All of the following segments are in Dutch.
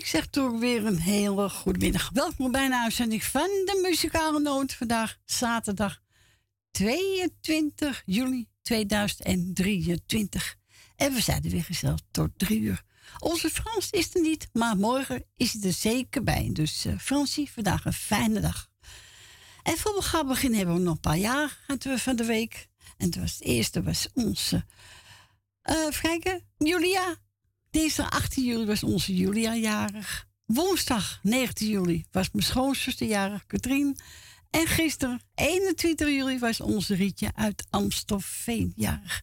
ik zeg toch weer een hele goede middag. Welkom bij een uitzending van de Muzikale Noot. Vandaag zaterdag 22 juli 2023. En we zijn er weer gezellig tot drie uur. Onze Frans is er niet, maar morgen is hij er zeker bij. Dus uh, Fransie, vandaag een fijne dag. En voor we gaan beginnen hebben we nog een paar jaar van de week. En het, was, eerste was onze, uh, Julia Dinsdag 18 juli was onze Julia jarig. Woensdag 19 juli was mijn schoonzuster jarig, Katrien. En gisteren, 21 juli, was onze Rietje uit Amstelveen jarig.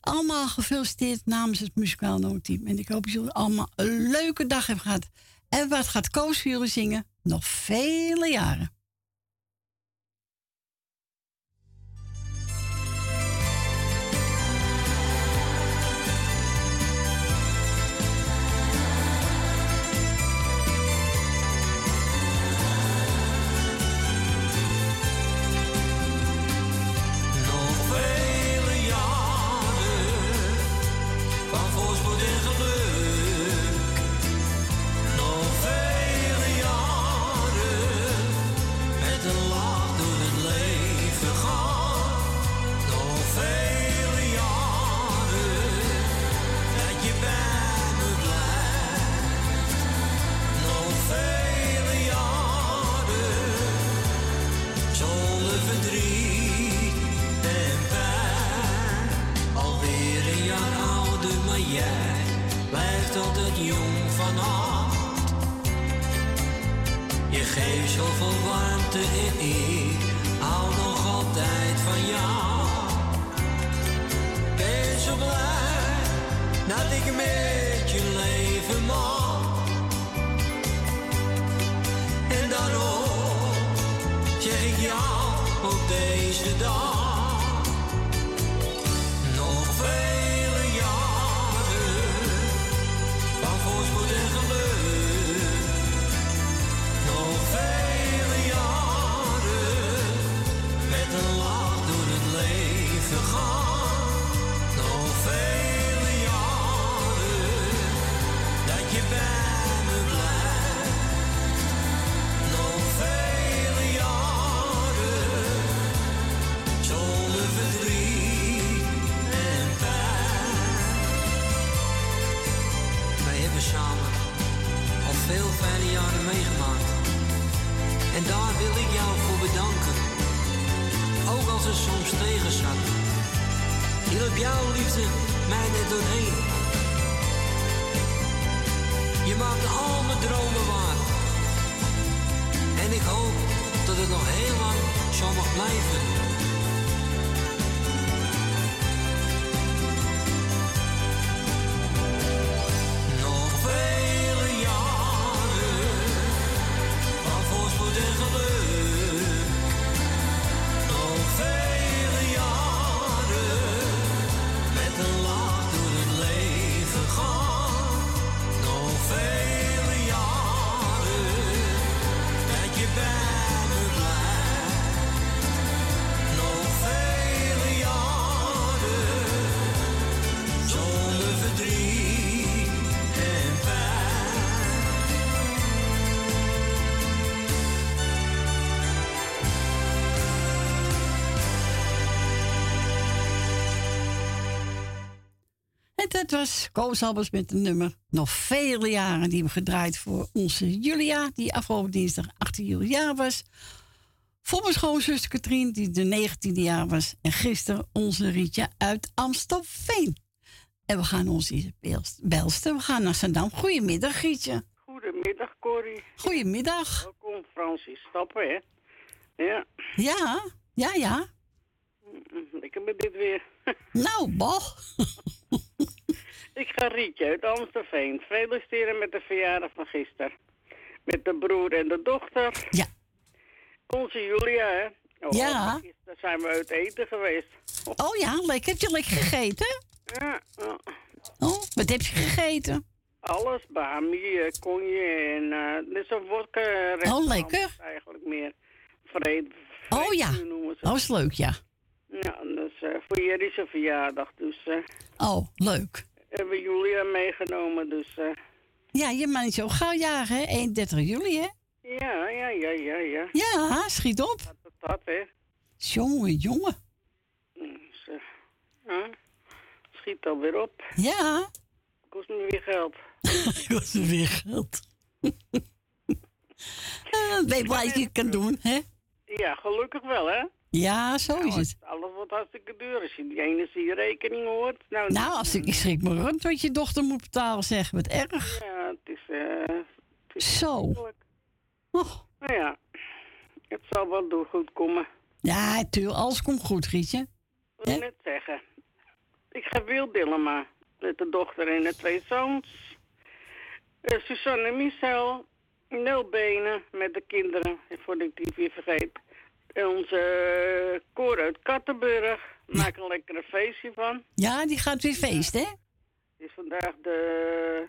Allemaal gefeliciteerd namens het muzikaal noodteam. En ik hoop dat jullie allemaal een leuke dag hebben gehad. En wat gaat Koos voor jullie zingen? Nog vele jaren. Het was Koos Albers met een nummer. Nog vele jaren die we gedraaid voor onze Julia. Die afgelopen dinsdag 18 juli jaar was. Voor mijn schoonzuster Katrien, die de 19e jaar was. En gisteren onze Rietje uit Amstelveen. En we gaan onze belsten. We gaan naar Zandam. Goedemiddag, Rietje. Goedemiddag, Corrie. Goedemiddag. Welkom, Francis. Stappen, hè? Ja. Ja, ja, ja. Lekker met dit weer. Nou, boh. Ik ga Rietje uit Amstelveen feliciteren met de verjaardag van gisteren. Met de broer en de dochter. Ja. Onze Julia, hè. Ja. Daar zijn we uit eten geweest. Oh ja, lekker. Heb je lekker gegeten? Ja. Oh, wat heb je gegeten? Alles, bami, eh, konje en uh, net zo'n vodka Oh, lekker. Eigenlijk meer vrede. Oh ja, ze. dat was leuk, ja. Ja, dus uh, voor Jerry zijn verjaardag. Dus, uh, oh, leuk. Hebben Julia meegenomen, dus... Uh, ja, je is zo gauw jagen, hè? 31 juli, hè? Ja, ja, ja, ja, ja. Ja, schiet op. Dat, dat, dat hè. Jongen, jongen. Dus, uh, schiet alweer op. Ja. Kost me weer geld. Kost me weer geld. uh, blij dat je kan doen, hè? Ja, gelukkig wel, hè? Ja, zo is het. Alles wordt hartstikke duur. Als je die energierekening hoort. Nou, nou als ik, ik schrik me rond wat je dochter moet betalen, zeg. Wat erg. Ja, het is... Uh, het is zo. Oh. Nou ja, het zal wel door goed komen. Ja, natuurlijk. Alles komt goed, Rietje. Ik wil net zeggen. Ik ga wild Dillema met de dochter en de twee zoons. Uh, Susanne en Michel. Nul benen met de kinderen, voordat ik die weer vergeet. Onze uh, koor uit Kattenburg. Maak een lekkere feestje van. Ja, die gaat weer feest, hè? Het is vandaag de,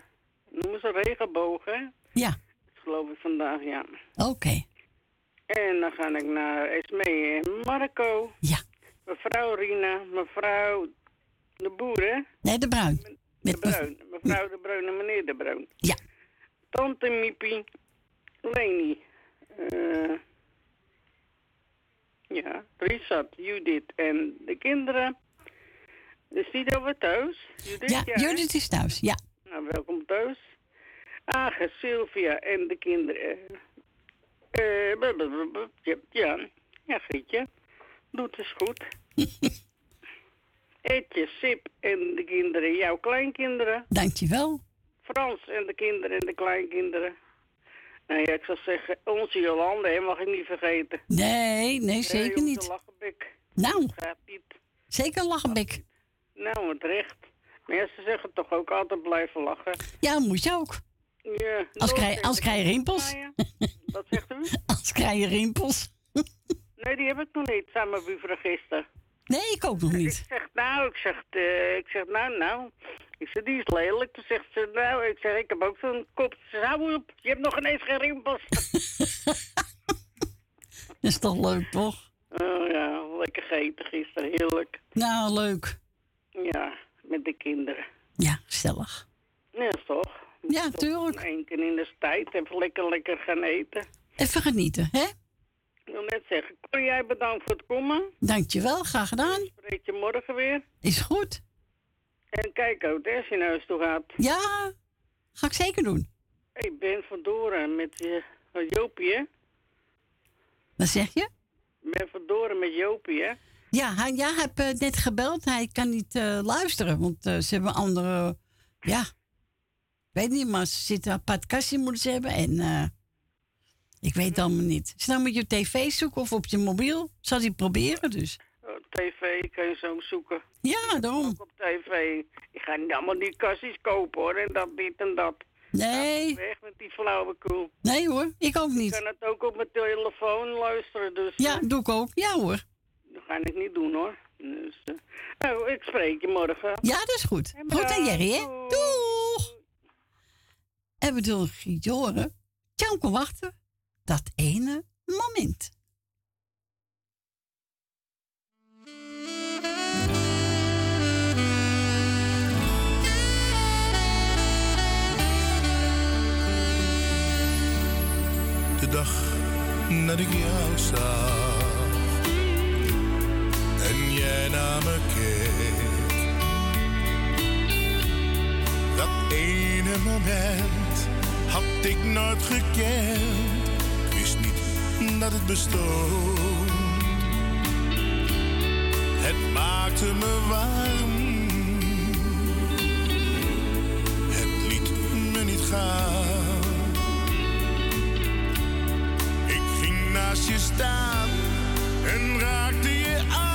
noemen ze regenboog, hè? Ja. Dat geloof ik vandaag, ja. Oké. Okay. En dan ga ik naar Esmee en Marco. Ja. Mevrouw Rina, mevrouw de Boer, hè? Nee, de Bruin. De Bruin. Mevrouw de Bruin en meneer de Bruin. Ja. Tante Miepie, Leni, uh, ja, Richard, Judith en de kinderen. Is die alweer thuis? Judith, ja, ja, Judith is thuis, ja. Nou, welkom thuis. Age, Sylvia en de kinderen. Uh, ja, ja, Grietje. Doet het goed. Etje, Sip en de kinderen, jouw kleinkinderen. Dankjewel. Frans en de kinderen en de kleinkinderen. Nou ja, ik zou zeggen, onze Jolande, hè, mag ik niet vergeten. Nee, nee, zeker niet. lachenbek. Nou, gaat niet. zeker lachenbek. Nou, het recht. Ze zeggen toch ook altijd blijven lachen. Ja, moet je ook. Ja. Als krijg, als krijg je rimpels. Wat zegt u? Als krijg je rimpels. nee, die heb ik nog niet, samen buurvergister. Nee, ik ook nog niet. Ik zeg, nou, ik zeg, uh, ik zeg, nou, nou. Ik zeg, die is lelijk. Toen zegt ze, nou, ik zeg, ik heb ook zo'n kop. Ze zei, hou op, je hebt nog ineens geen rimpels. is toch leuk, toch? Oh ja, lekker gegeten gisteren, heerlijk. Nou, leuk. Ja, met de kinderen. Ja, gezellig. Ja, toch? Ja, tuurlijk. Eén keer in de tijd, even lekker, lekker gaan eten. Even genieten, hè? Ik wil net zeggen, kon jij bedankt voor het komen. Dankjewel, graag gedaan. Ik spreek je morgen weer. Is goed. En kijk ook, als je naar huis toe gaat. Ja, ga ik zeker doen. Ik ben vandoren met je, Jopie, hè? Wat zeg je? Ik ben vandoren met Jopie, hè? Ja, hij, ja, heb uh, net gebeld. Hij kan niet uh, luisteren, want uh, ze hebben andere... Ja, ik weet niet, maar ze zitten een apart kastje moeten ze hebben. En ik weet het allemaal niet. Is nou met je tv zoeken of op je mobiel? Zal hij proberen dus. Tv kan je zo zoeken. Ja, daarom. Ook op tv. Ik ga niet allemaal die kastjes kopen hoor. En dat, dit en dat. Nee. Weg met die flauwekul. Nee hoor, ik ook niet. Ik kan het ook op mijn telefoon luisteren. Dus, ja, doe ik ook. Ja hoor. Dat ga ik niet doen hoor. Dus, uh, nou, ik spreek je morgen. Ja, dat is goed. En goed aan Jerry, hè? Doeg! En we doen Giet horen. Tjan kon wachten. Dat ene moment. Dag dat ik jou zag en jij naar me keek. Dat ene moment had ik nooit gekend. Ik wist niet dat het bestond. Het maakte me warm. Het liet me niet gaan. Naast je staan en raakte je aan.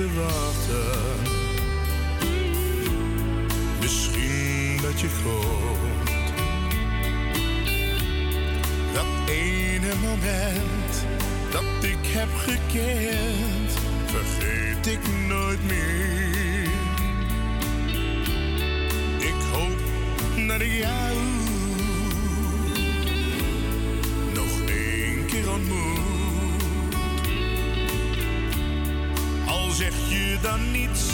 Te wachten. Misschien dat je komt. Dat ene moment dat ik heb gekend, vergeet ik nooit meer. Ik hoop dat ik jou nog één keer ontmoet. Dan niets,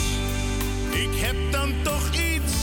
ik heb dan toch iets.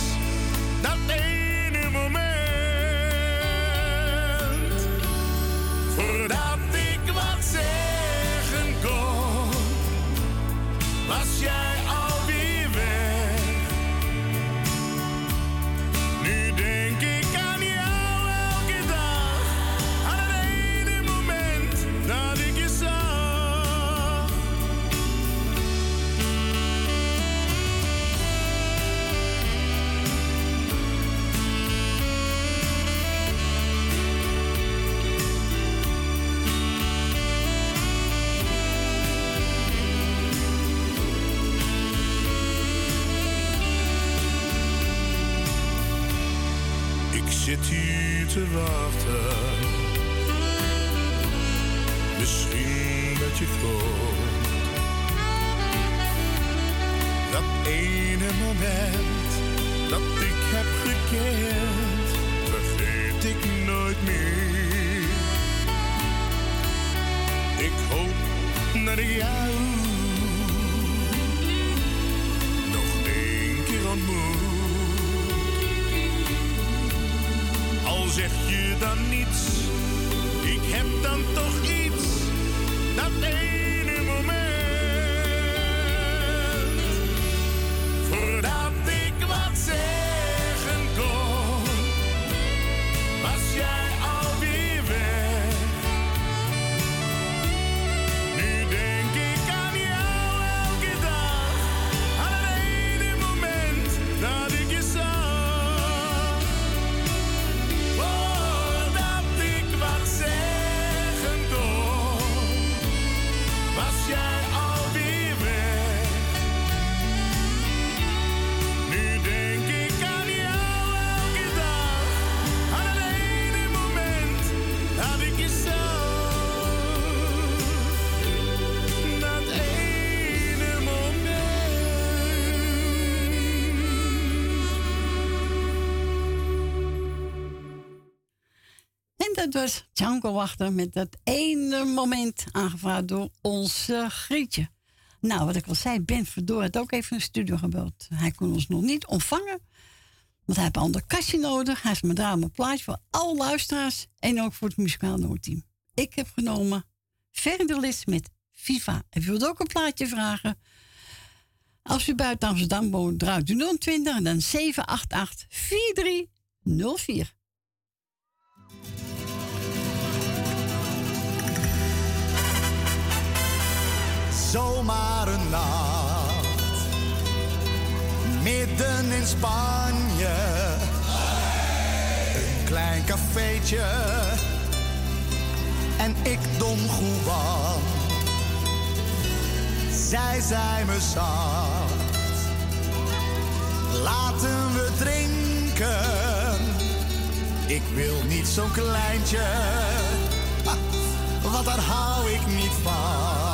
Was Django Wachter met dat ene moment aangevraagd door onze Grietje. Nou, wat ik al zei, Ben Verdoor had ook even een studio gebeld. Hij kon ons nog niet ontvangen, want hij heeft een ander kastje nodig. Hij heeft me daar een plaatje voor alle luisteraars en ook voor het muzikaal Noordteam. Ik heb genomen Verdelis met Viva. En u wilt ook een plaatje vragen? Als u buiten Amsterdam woont, draait u 020 en dan 788 4304. Zomaar een nacht. Midden in Spanje. Een klein cafeetje. En ik Don Juan. Zij zei me zacht. Laten we drinken. Ik wil niet zo'n kleintje. Ha, Want daar hou ik niet van.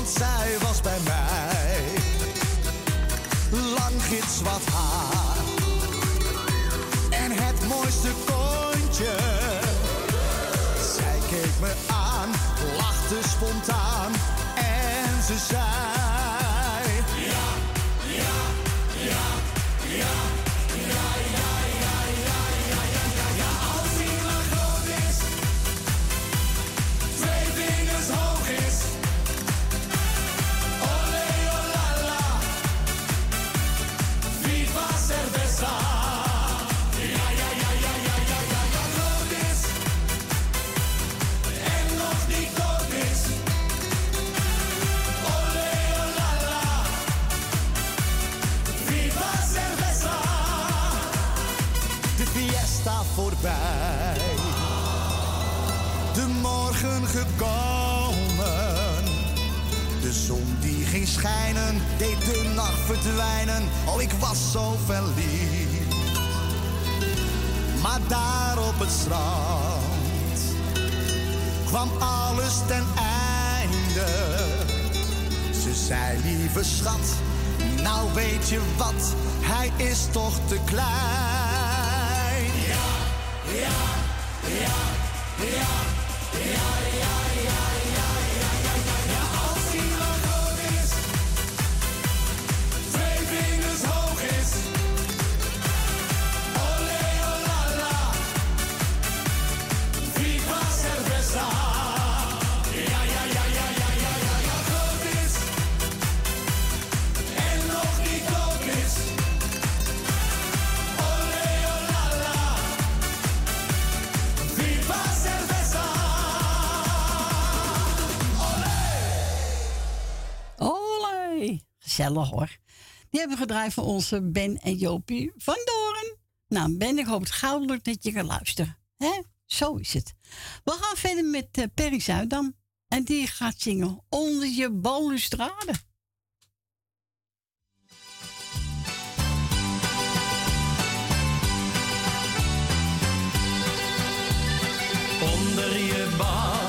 want zij was bij mij. oh ik was zo verliefd. Maar daar op het strand kwam alles ten einde. Ze zei, lieve schat, nou weet je wat, hij is toch te klein. hoor. Die hebben gedraaid voor onze Ben en Jopie van Doren. Nou, Ben, ik hoop het gauwelijk dat je gaat luisteren. hè? Zo is het. We gaan verder met uh, Perry Zuidam. En die gaat zingen Onder je balustrade. Onder je balustrade.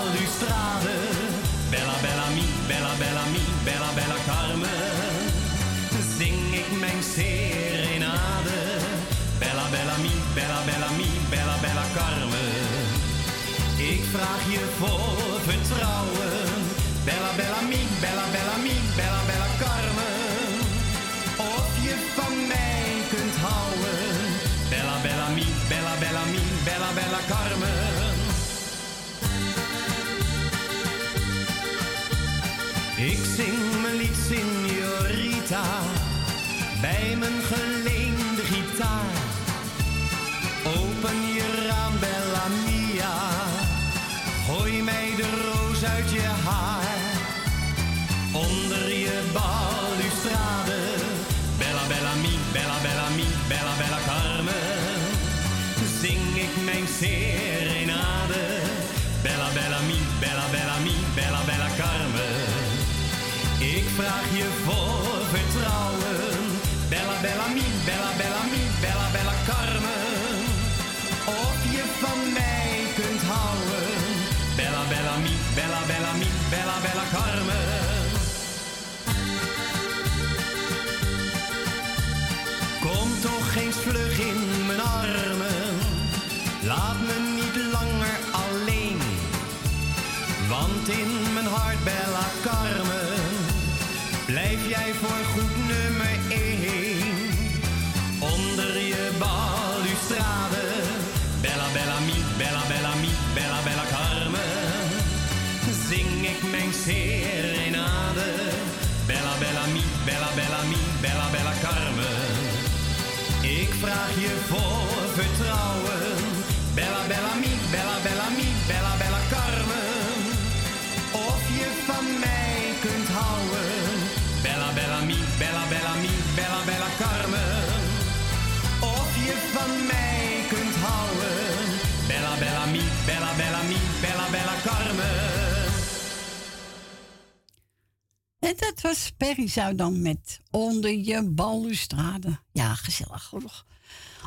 En dat was Perry dan met Onder je balustrade. Ja, gezellig. genoeg.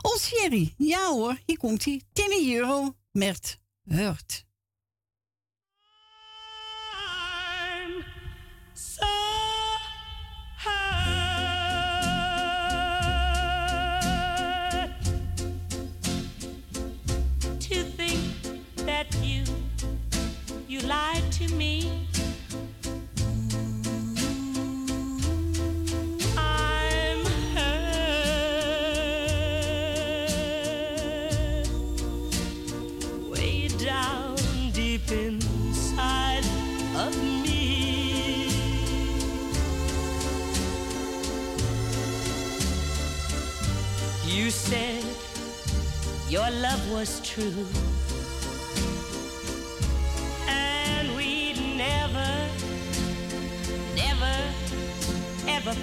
Ons Jerry, ja hoor, hier komt hij. 10 euro met Hurt. To think that you, you lied to me. Said your love was true. And we'd never, never, ever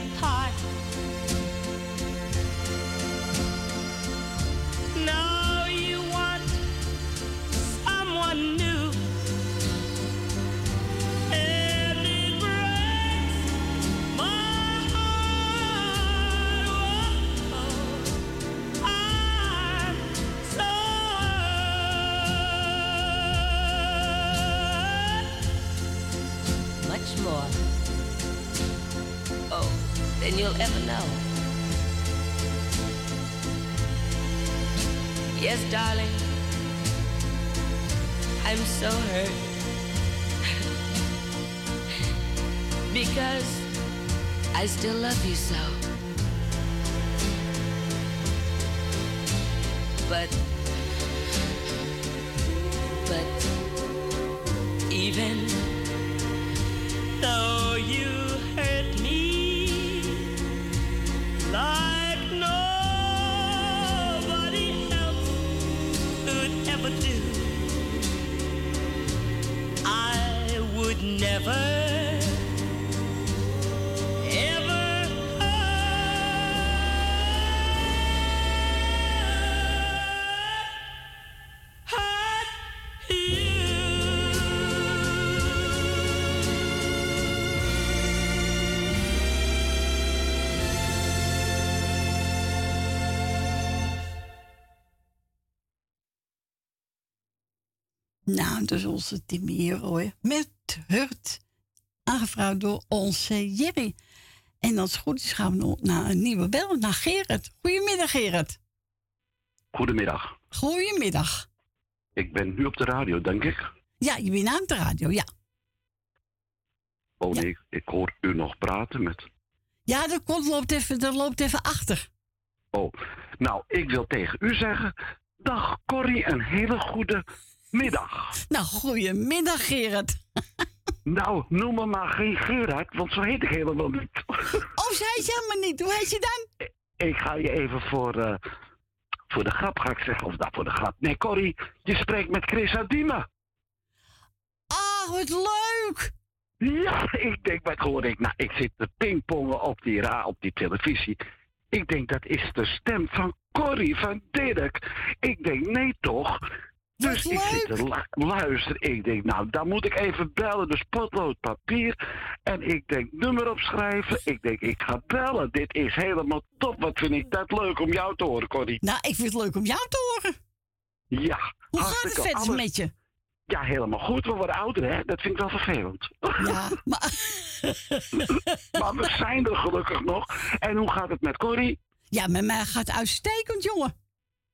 than you'll ever know. Yes, darling. I'm so hurt. because I still love you so. But, Nou, is onze Timmy hier hoor. Met Hurt. Aangevraagd door onze Jerry. En als het goed is gaan we naar een nieuwe bel, naar Gerard. Goedemiddag Gerard. Goedemiddag. Goedemiddag. Ik ben nu op de radio, denk ik. Ja, je bent aan de radio, ja. Oh nee, ik, ik hoor u nog praten met. Ja, dat, komt, loopt, even, dat loopt even achter. Oh, nou, ik wil tegen u zeggen. Dag Corrie, een hele goede middag. Nou, goedemiddag Gerard. Nou, noem me maar geen Gerard, want zo heet ik helemaal niet. Oh, zij is helemaal niet. Hoe heet je dan? ik ga je even voor, eh, voor de grap, ga ik zeggen. Of nou, voor de grap. Nee, Corrie, je spreekt met Chris Adima. Ah, wat leuk. Ja, ik denk, wat hoor ik? Nou, ik zit te pingpongen op die, ra op die televisie. Ik denk, dat is de stem van Corrie van Dirk. Ik denk, nee toch? Dus ik zit te lu- luisteren. Ik denk, nou, dan moet ik even bellen. Dus potlood papier. En ik denk, nummer opschrijven. Ik denk, ik ga bellen. Dit is helemaal top. Wat vind ik dat leuk om jou te horen, Corrie. Nou, ik vind het leuk om jou te horen. Ja. Hoe gaat het hartstikke verder alles- met je? Ja, helemaal goed. We worden ouder, hè? Dat vind ik wel vervelend. Ja, maar... maar we zijn er gelukkig nog. En hoe gaat het met Corrie? Ja, met mij gaat het uitstekend, jongen.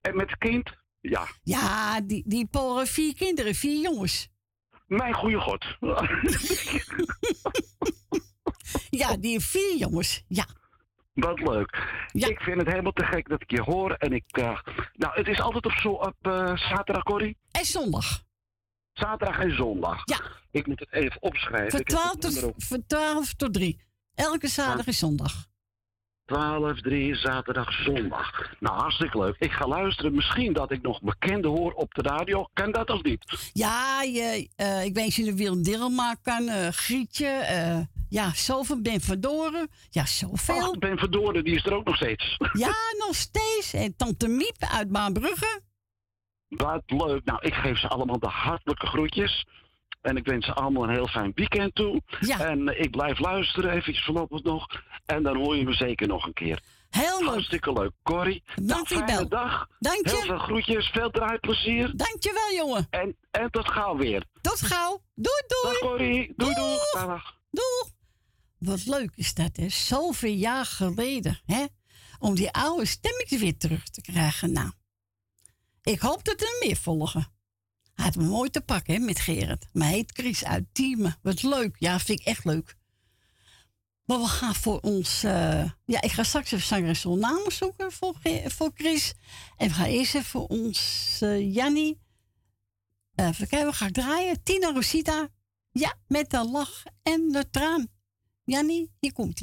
En met het kind? Ja. Ja, die, die poren vier kinderen, vier jongens. Mijn goede god. Ja, die vier jongens. Ja. Wat leuk. Ik vind het helemaal te gek dat ik je hoor. En ik, eh, nou, het is altijd op, zo, op eh, zaterdag, Corrie? En zondag. Zaterdag en zondag. Ja. Ik moet het even opschrijven. Van Ik heb 12 het nummer tot, op. van 12 tot 3. Elke zaterdag en zondag. 12, 3, zaterdag, zondag. Nou, hartstikke leuk. Ik ga luisteren. Misschien dat ik nog bekenden hoor op de radio. Kan dat of niet? Ja, je, eh, ik weet of Willem Dilma kan, eh, Grietje, eh, ja, zoveel Ben Verdoren. Ja, zoveel. Ach, Ben Verdoren, die is er ook nog steeds. Ja, nog steeds. En Tante Miep uit Baanbrugge. Wat leuk. Nou, ik geef ze allemaal de hartelijke groetjes. En ik wens ze allemaal een heel fijn weekend toe. En eh, ik blijf luisteren, eventjes voorlopig nog. En dan hoor je me zeker nog een keer. Heel leuk. Hartstikke leuk. Corrie, nou, voor je fijne dag. Dank je. Heel veel groetjes, veel draaiplezier. Dankjewel, jongen. En, en tot gauw weer. Tot gauw. Doei, doei. Dag Corrie. Doei, doei. Dag. Doeg. Wat leuk is dat, hè? Zoveel jaar geleden, hè? Om die oude stemmetjes weer terug te krijgen. Nou, ik hoop dat er meer volgen. Hij had me mooi te pakken, hè, met Gerard. Maar hij heet Chris uit Diemen. Wat leuk. Ja, vind ik echt leuk. Maar we gaan voor ons... eh, ja, ik ga straks even zangeres namen zoeken voor, voor Chris. En we gaan eerst even voor ons eh Jannie... Eh, even kijken, we gaan draaien. Tina Rosita. Ja, met de lach en de traan. Jannie, hier komt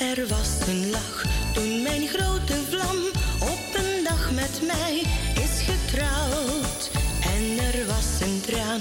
Er was een lach toen mijn grote vlam op een dag met mij is getrouwd. En er was een traan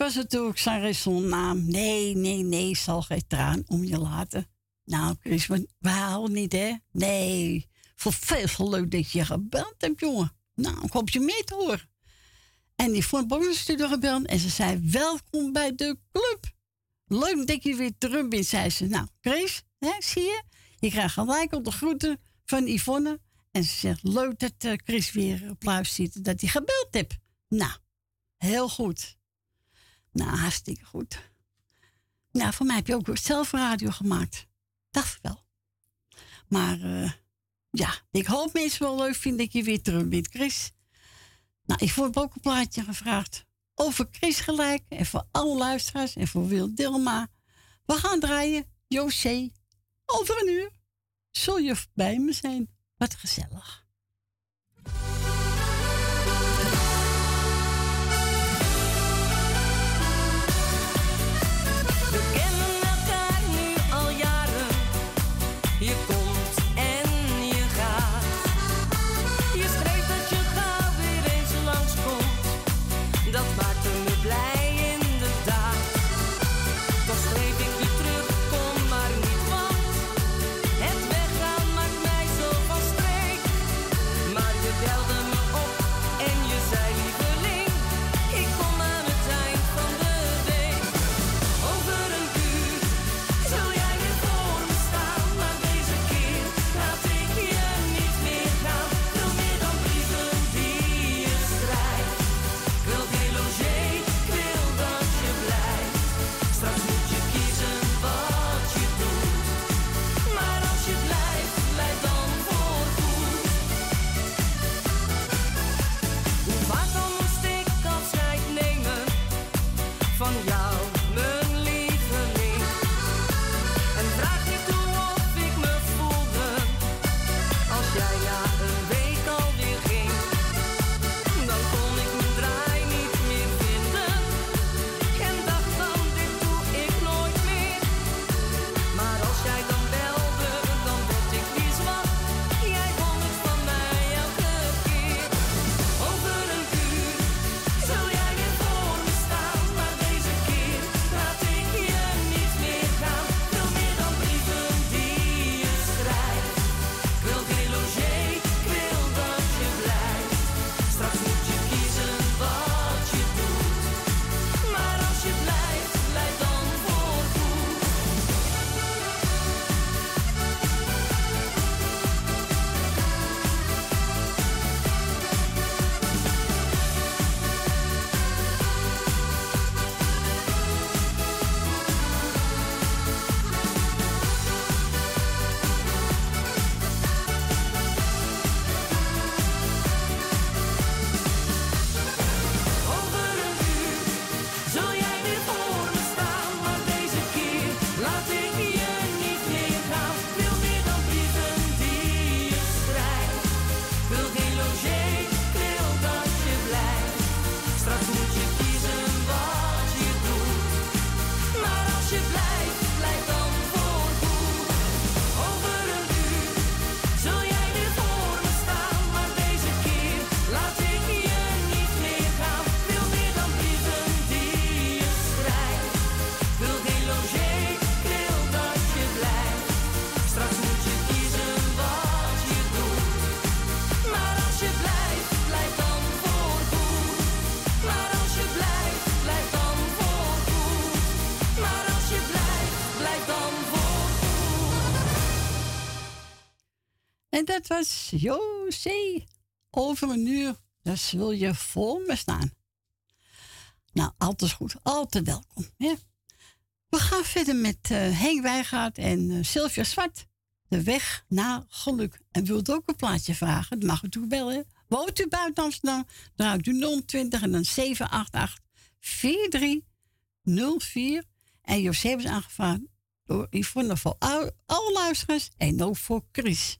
was natuurlijk zonder naam. Nee, nee, nee, zal geen traan om je laten. Nou, Chris, we, niet, hè? Nee. Voor veel, veel leuk dat je gebeld hebt, jongen. Nou, ik hoop je mee te horen. En die vond bonusstudio gebeld en ze zei: Welkom bij de club. Leuk dat je weer terug bent, zei ze. Nou, Chris, hè, zie je? Je krijgt gelijk op de groeten van Yvonne. En ze zegt: Leuk dat uh, Chris weer op ziet, dat hij gebeld hebt. Nou, heel goed. Nou, hartstikke goed. Nou, voor mij heb je ook zelf radio gemaakt. Dacht wel. Maar uh, ja, ik hoop mensen wel leuk vinden dat je weer terug bent, Chris. Nou, ik heb ook een plaatje gevraagd over Chris gelijk. En voor alle luisteraars en voor Wil Dilma. We gaan draaien José over een uur. Zul je bij me zijn? Wat gezellig. Dat was José. Over een uur, dan zul je voor me staan. Nou, altijd goed. Altijd welkom. We gaan verder met uh, Henk Wijgaard en uh, Sylvia Zwart. De weg naar geluk. En wilt ook een plaatje vragen? Dat mag u toe bellen. Woont u buiten Amsterdam? Draait u 020 en dan 788 4304. En José is aangevraagd door Yvonne voor alle luisteraars en ook voor Chris.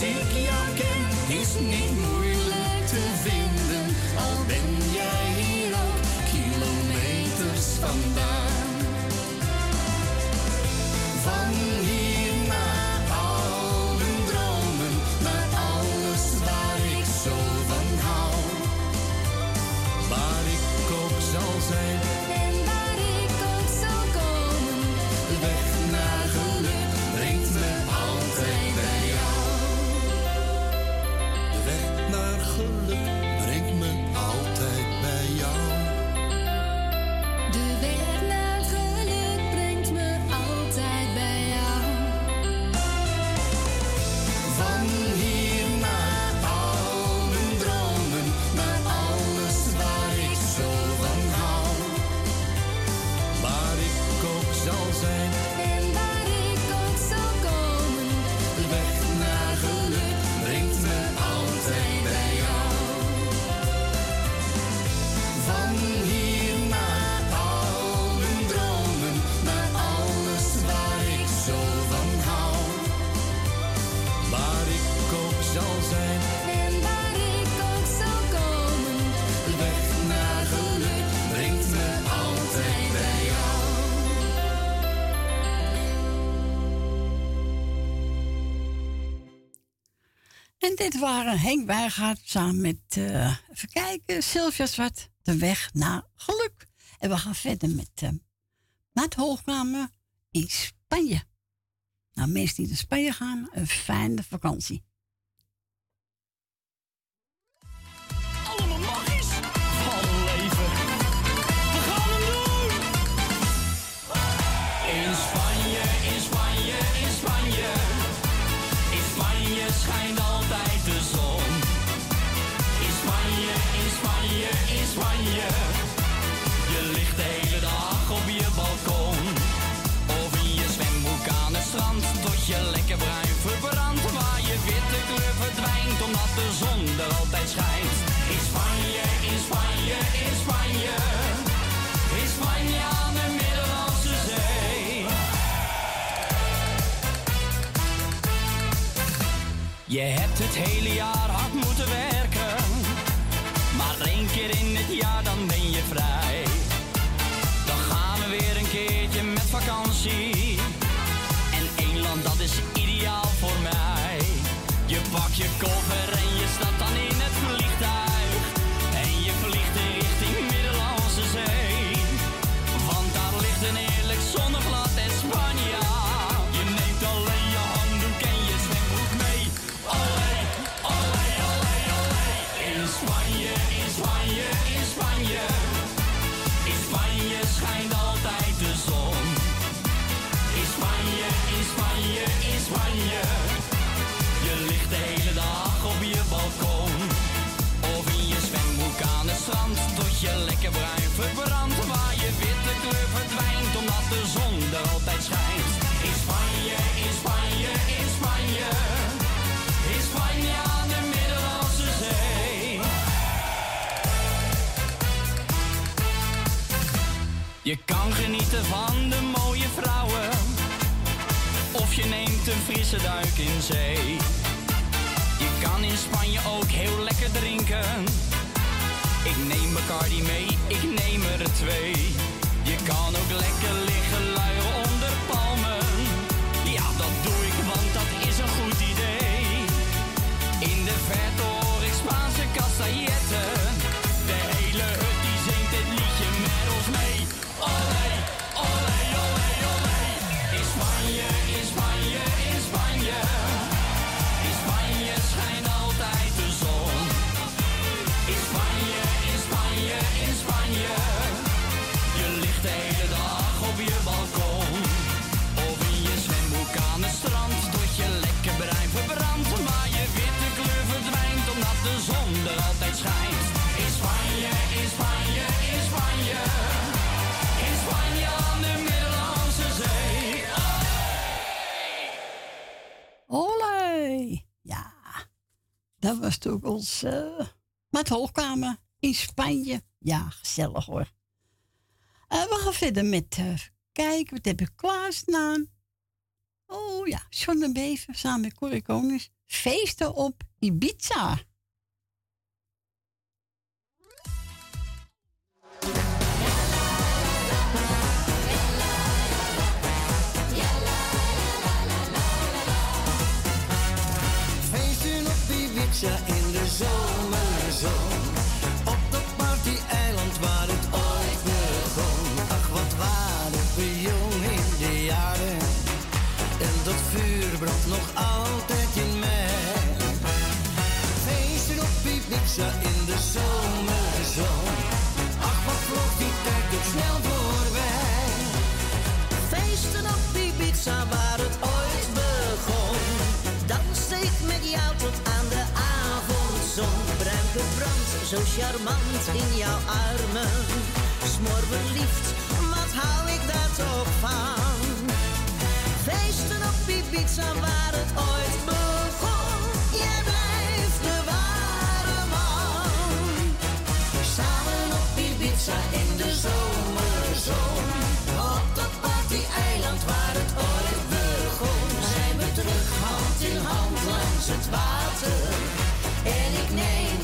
muziekjakken is niet moeilijk te vinden, al ben jij hier ook kilometers vandaan. Dit waren Henk Bijgaard samen met, uh, even kijken, Sylvia Zwart, De Weg naar Geluk. En we gaan verder met uh, het Hoogkamer in Spanje. Nou, mensen die naar Spanje gaan, een fijne vakantie. Yeah. een frisse duik in zee. Je kan in Spanje ook heel lekker drinken. Ik neem Bacardi mee, ik neem er twee. Je kan ook lekker liggen luieren Dat was toch ons uh, met hoogkamer in Spanje. Ja, gezellig hoor. Uh, we gaan verder met uh, kijken, wat heb ik klaarstaan? Oh ja, John samen met Corrie Feesten op Ibiza. In de zomerzon. Op dat party-eiland waar het ooit begon. Ach, wat waren we jong in de jaren. En dat vuur brandt nog altijd in mij. Feesten op Ibiza in zo charmant in jouw armen. Smor verliefd, wat hou ik daar toch van? Feesten op Ibiza waar het ooit begon. Jij blijft de ware man. Samen op Ibiza in de zomerzon. Op dat party-eiland waar het ooit begon. Zijn we terug hand in hand langs het water en ik neem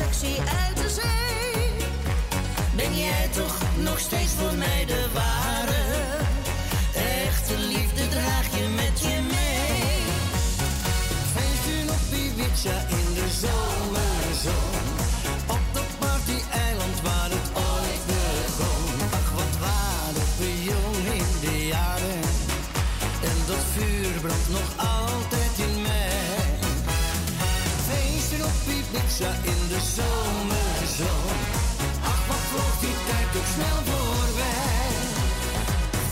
uit de zee ben jij toch nog steeds voor mij de ware. Echte liefde draag je met je mee. Feesten op Ibiza in de zomerzon. Op dat party-eiland waar het ooit begon. Ach, wat waren we jong in de jaren. En dat vuur brandt nog In de zomerzon vloog die tijd ook snel voorbij.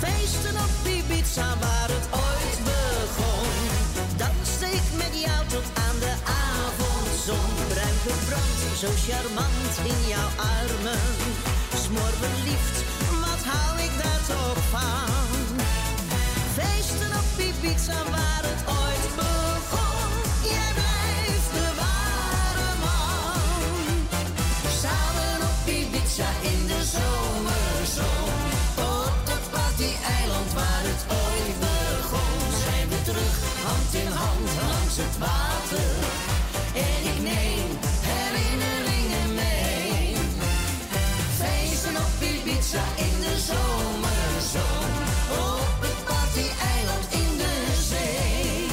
Feesten op Ibiza waar het ooit begon. Dan steek met jou tot aan de avondzon. Bruin gebrand, zo charmant in jouw armen. Smor verliefd, wat hou ik daar toch van? Feesten op Ibiza waar het ooit hand in hand langs het water. En ik neem herinneringen mee. Feesten op Ibiza in de zomerzon. Op het party-eiland in de zee.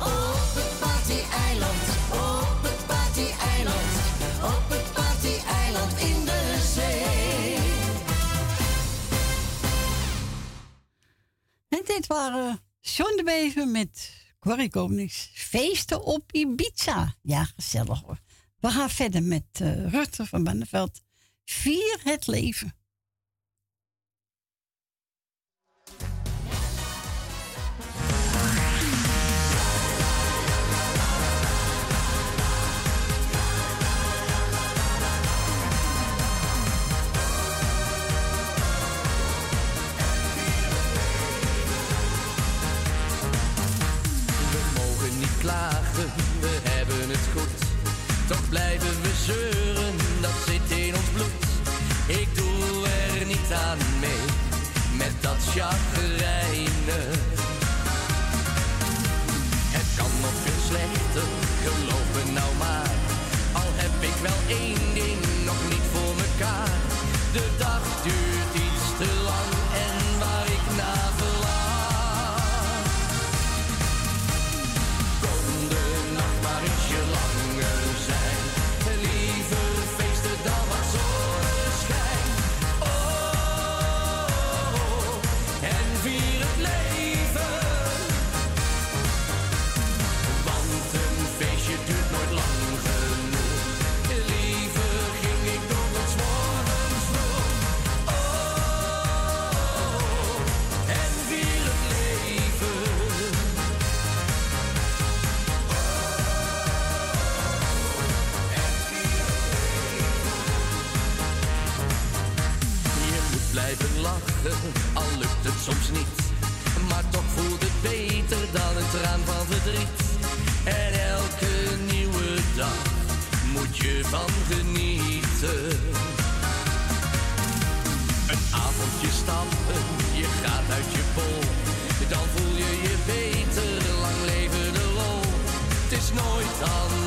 Op het party-eiland, op het party-eiland, op het party-eiland in de zee. En dit waren John de Bever met Corrie Konings. Feesten op Ibiza. Ja, gezellig hoor. We gaan verder met uh, Rutte van Banneveld. Vier het leven. Klagen, we hebben het goed. Toch blijven we zeuren, dat zit in ons bloed. Ik doe er niet aan mee, met dat chagrijnen. Het kan nog veel slechter, geloof me nou maar. Al heb ik wel één soms niet. Maar toch voelt het beter dan een traan van verdriet. En elke nieuwe dag moet je van genieten. Een avondje stappen, je gaat uit je bol. Dan voel je je beter, lang leven de lol. Het is nooit anders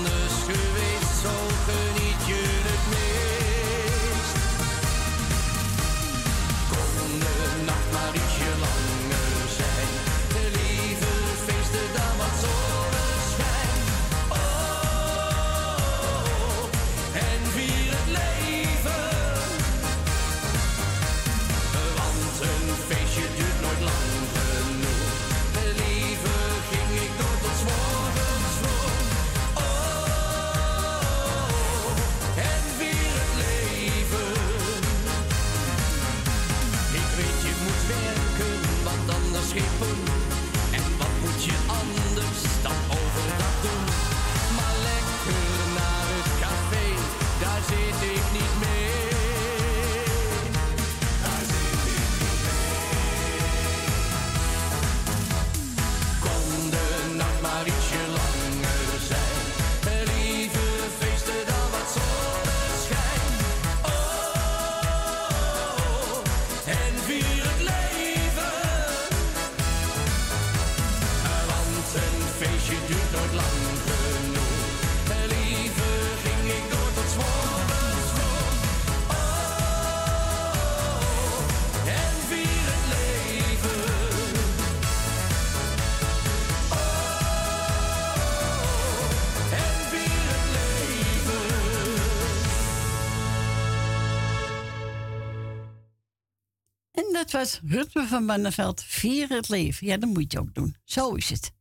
was Rutme van Banneveld. Vier het leven. Ja, dat moet je ook doen. Zo is het.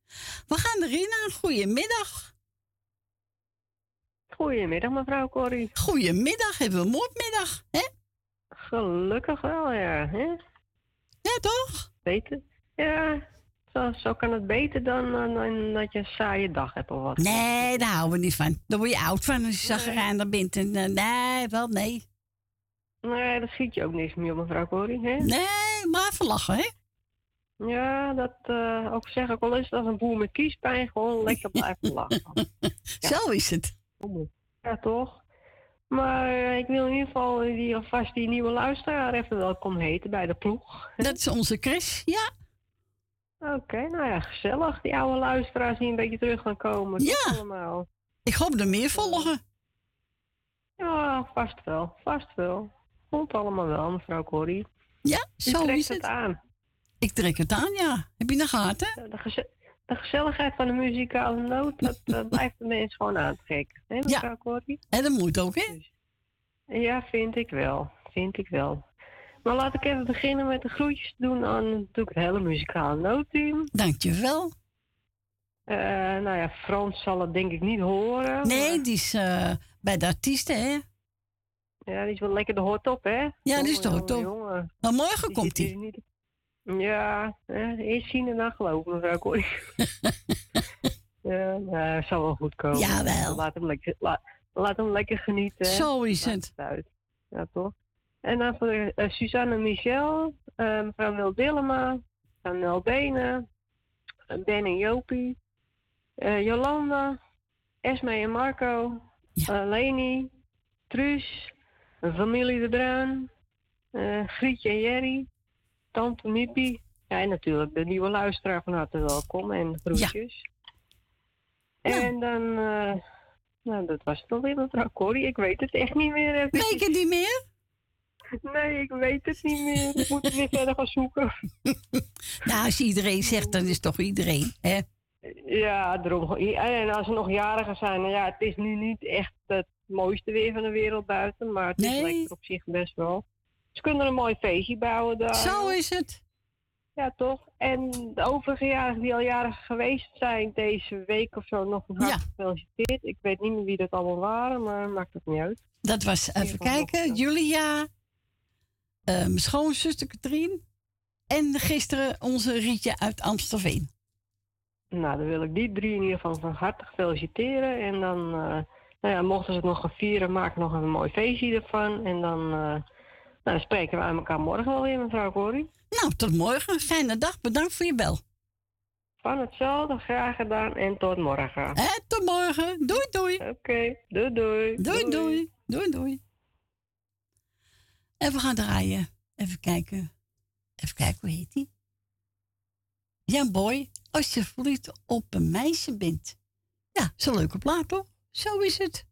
We gaan erin aan. Goedemiddag. Goedemiddag, mevrouw Corrie. Goedemiddag. Hebben we een moordmiddag, hè? Gelukkig wel, ja. Hè? Ja, toch? Beter. Ja, zo, zo kan het beter dan, dan, dan dat je een saaie dag hebt of wat. Nee, daar houden we niet van. Daar word je oud van als je zagrijnig bent. En, eh, nee, wel nee. Nee, dat schiet je ook niks meer op, mevrouw Corrie. Hè? Nee, maar even lachen, hè? Ja, dat eh, ook zeg ik wel eens als een boer met kiespijn gewoon lekker blijven lachen. Zo is het. Ja, toch? Maar eh, ik wil in ieder geval die, alvast die nieuwe luisteraar even welkom heten bij de ploeg. Dat is onze Chris, ja. Oké, nou ja, gezellig. Die oude luisteraars die een beetje terug gaan komen. Ja. Allemaal. Ik hoop er meer volgen. Ja, vast wel. Vast wel. Komt allemaal wel, mevrouw Corrie. Ja, zo trekt is het het. aan. Ik trek het aan, ja. Heb je in de gaten? De, geze- de gezelligheid van de muzikale noot, dat blijft de mensen gewoon aantrekken. Hè, mevrouw Corrie? En dat moet ook, hè? Ja, vind ik wel. Vind ik wel. Maar laat ik even beginnen met de groetjes doen aan natuurlijk het hele muzikale noodteam. Dankjewel. Eh nou ja, Frans zal het denk ik niet horen. Nee, die is eh, bij de artiesten, hè? Ja, die is wel lekker de hot op, hè? Ja, die is de hot op. jongen, jongen. Maar morgen Die komt hij. niet- Ja, hè, eerst zien en dan geloven, mevrouw Corrie. ja, nou, zal wel goed komen. Jawel. Laat hem lekker, laat, laat hem lekker genieten. hè. Zo is het. uit. Ja, toch? En dan voor eh, Suzanne Michel, eh, mevrouw Nel Dillema, mevrouw Nel Benen, eh, Ben en Jopie, Jolanda, Esme en Marco, eh, Leni, Truus, familie De Bruin, eh, Grietje en Jerry, Tante Mippie. Ja, en natuurlijk de nieuwe luisteraar van harte welkom en groetjes. En dan, eh, nou dat was het alweer mevrouw Corrie. Ik weet het echt niet meer. Weet je het niet meer? Nee, ik weet het niet meer. Ik moet weer verder gaan zoeken. Nou, als iedereen zegt, dan is het toch iedereen, hè? Ja, daarom. En als er nog jarigen zijn, nou ja, het is nu niet echt het mooiste weer van de wereld buiten, maar het is Nee. lekker op zich best wel. Ze kunnen een mooi feestje bouwen daar. Zo is het. Ja, toch? En de overige jarigen die al jarig geweest zijn deze week of zo, nog een hart gefeliciteerd. Ik weet niet meer wie dat allemaal waren, maar maakt het niet uit. Dat was, even kijken, Julia, eh, mijn schoonzuster Katrien en gisteren onze Rietje uit Amstelveen. Nou, dan wil ik die drie in ieder geval van harte feliciteren. En dan, eh, nou ja, mochten ze het nog gaan vieren, maak nog een mooi feestje ervan. En dan, eh, Nou, dan spreken we aan elkaar morgen wel weer, mevrouw Corrie. Nou, tot morgen. Fijne dag. Bedankt voor je bel. Van hetzelfde, graag gedaan en tot morgen. En tot morgen. Doei, doei. Oké, doei, doei. Doei, doei. Doei, doei. En we gaan draaien. Even kijken. Even kijken, hoe heet die? Ja, boy, als je verliefd op een meisje bent. Ja, een leuke plaat, toch? Zo is het.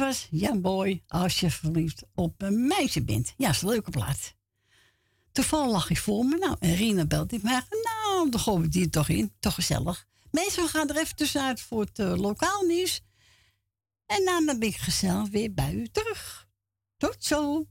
Was Jan Boy als je verliefd op een meisje bent. Ja, is een leuke plaat. Toevallig lag ik voor me. Nou, en Rina belt ik maar. Nou, dan gooien we die toch in. Toch gezellig. We gaan er even tussenuit voor het eh, lokaal nieuws. En daarna ben ik gezellig weer bij u terug. Tot zo.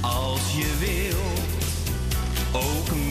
Als je wilt. Ook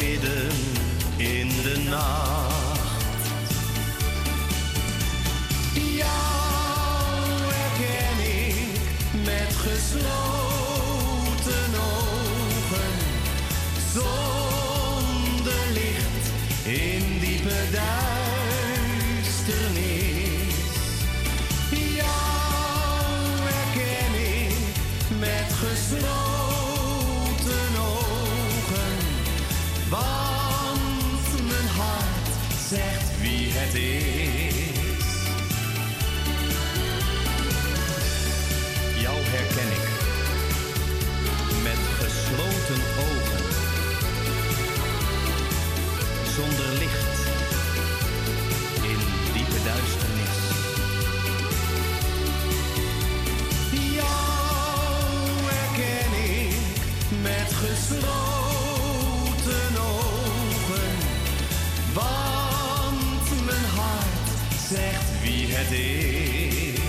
is.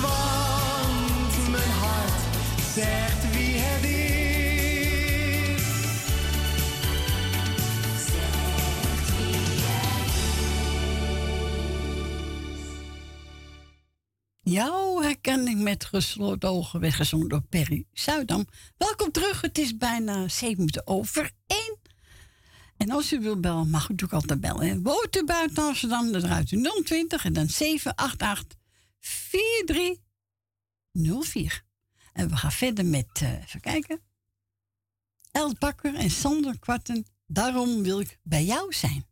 Want mijn hart zegt wie het is. Jou herken ik met gesloten ogen, weggezongen door Perry Zuidam. Welkom terug, het is bijna zeven minuten over één. En als u wilt bellen, mag u natuurlijk altijd bellen. hè. Buiten Amsterdam, dan draait u 020 en dan 788 4304. En we gaan verder met, eh, even kijken. El Bakker en Sander Kwarten. Daarom wil ik bij jou zijn.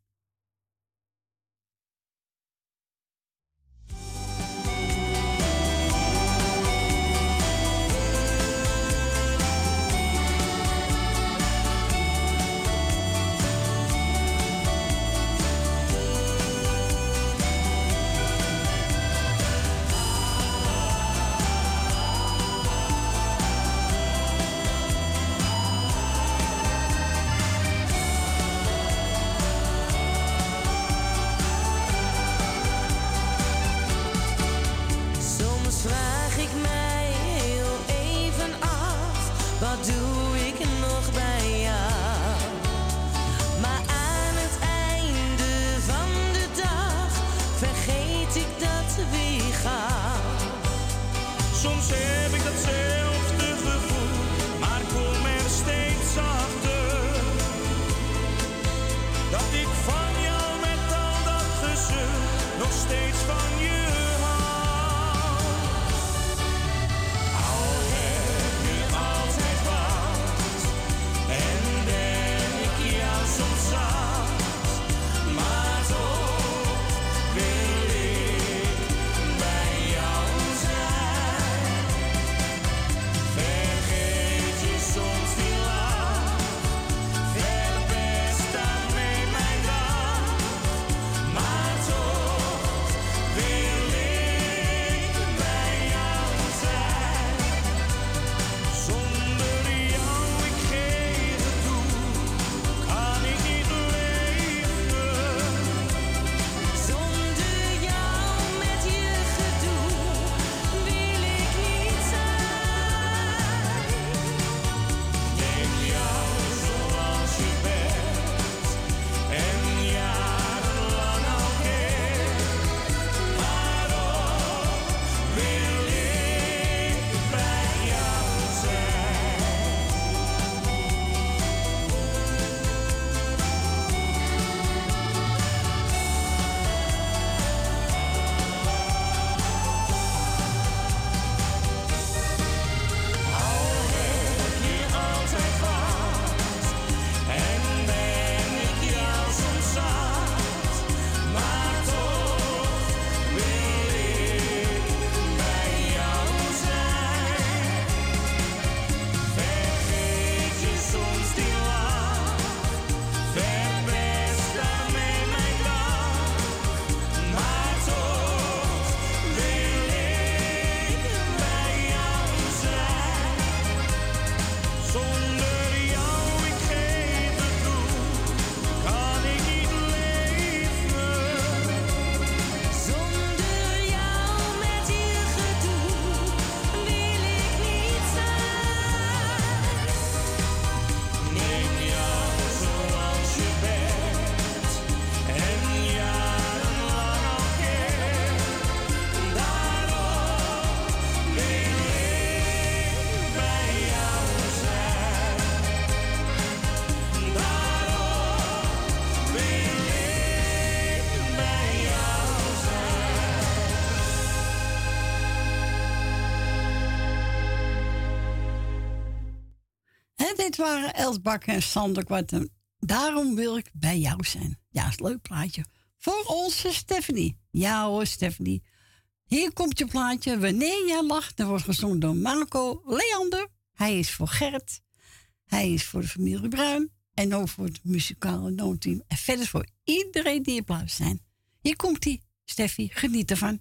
Waren Els en Sander Kwarten. Daarom wil ik bij jou zijn. Ja, is een leuk plaatje. Voor onze Stephanie. Ja hoor, Stephanie. Hier komt je plaatje. Wanneer jij lacht, dat wordt gezongen door Marco Leander. Hij is voor Gert. Hij is voor de familie Bruin. En ook voor het muzikale noodteam. En verder voor iedereen die in plaats zijn. Hier komt hij, Steffi. Geniet ervan.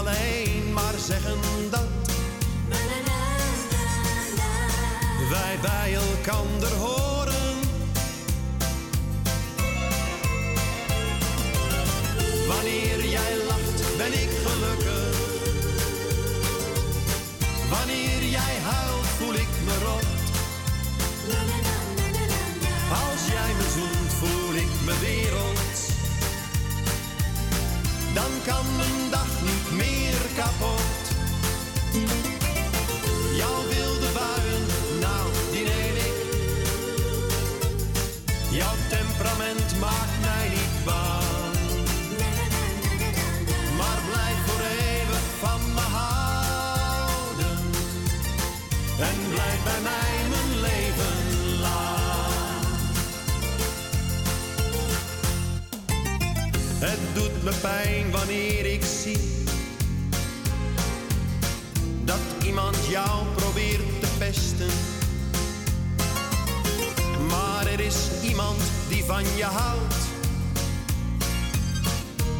Alleen maar zeggen dat wij bij elkander horen. Wanneer jij lacht, ben ik gelukkig. Wanneer jij huilt, voel ik me rot. Als jij me zoent, voel ik me wereld. Dan kan mijn dag meer kapot. Jouw wilde buien, nou, die neem ik. Jouw temperament maakt mij niet bang. Maar blijf voor eeuwig van me houden. En blijf bij mij mijn leven lang. Het doet me pijn wanneer ik zie iemand jou probeert te pesten. Maar er is iemand die van je houdt.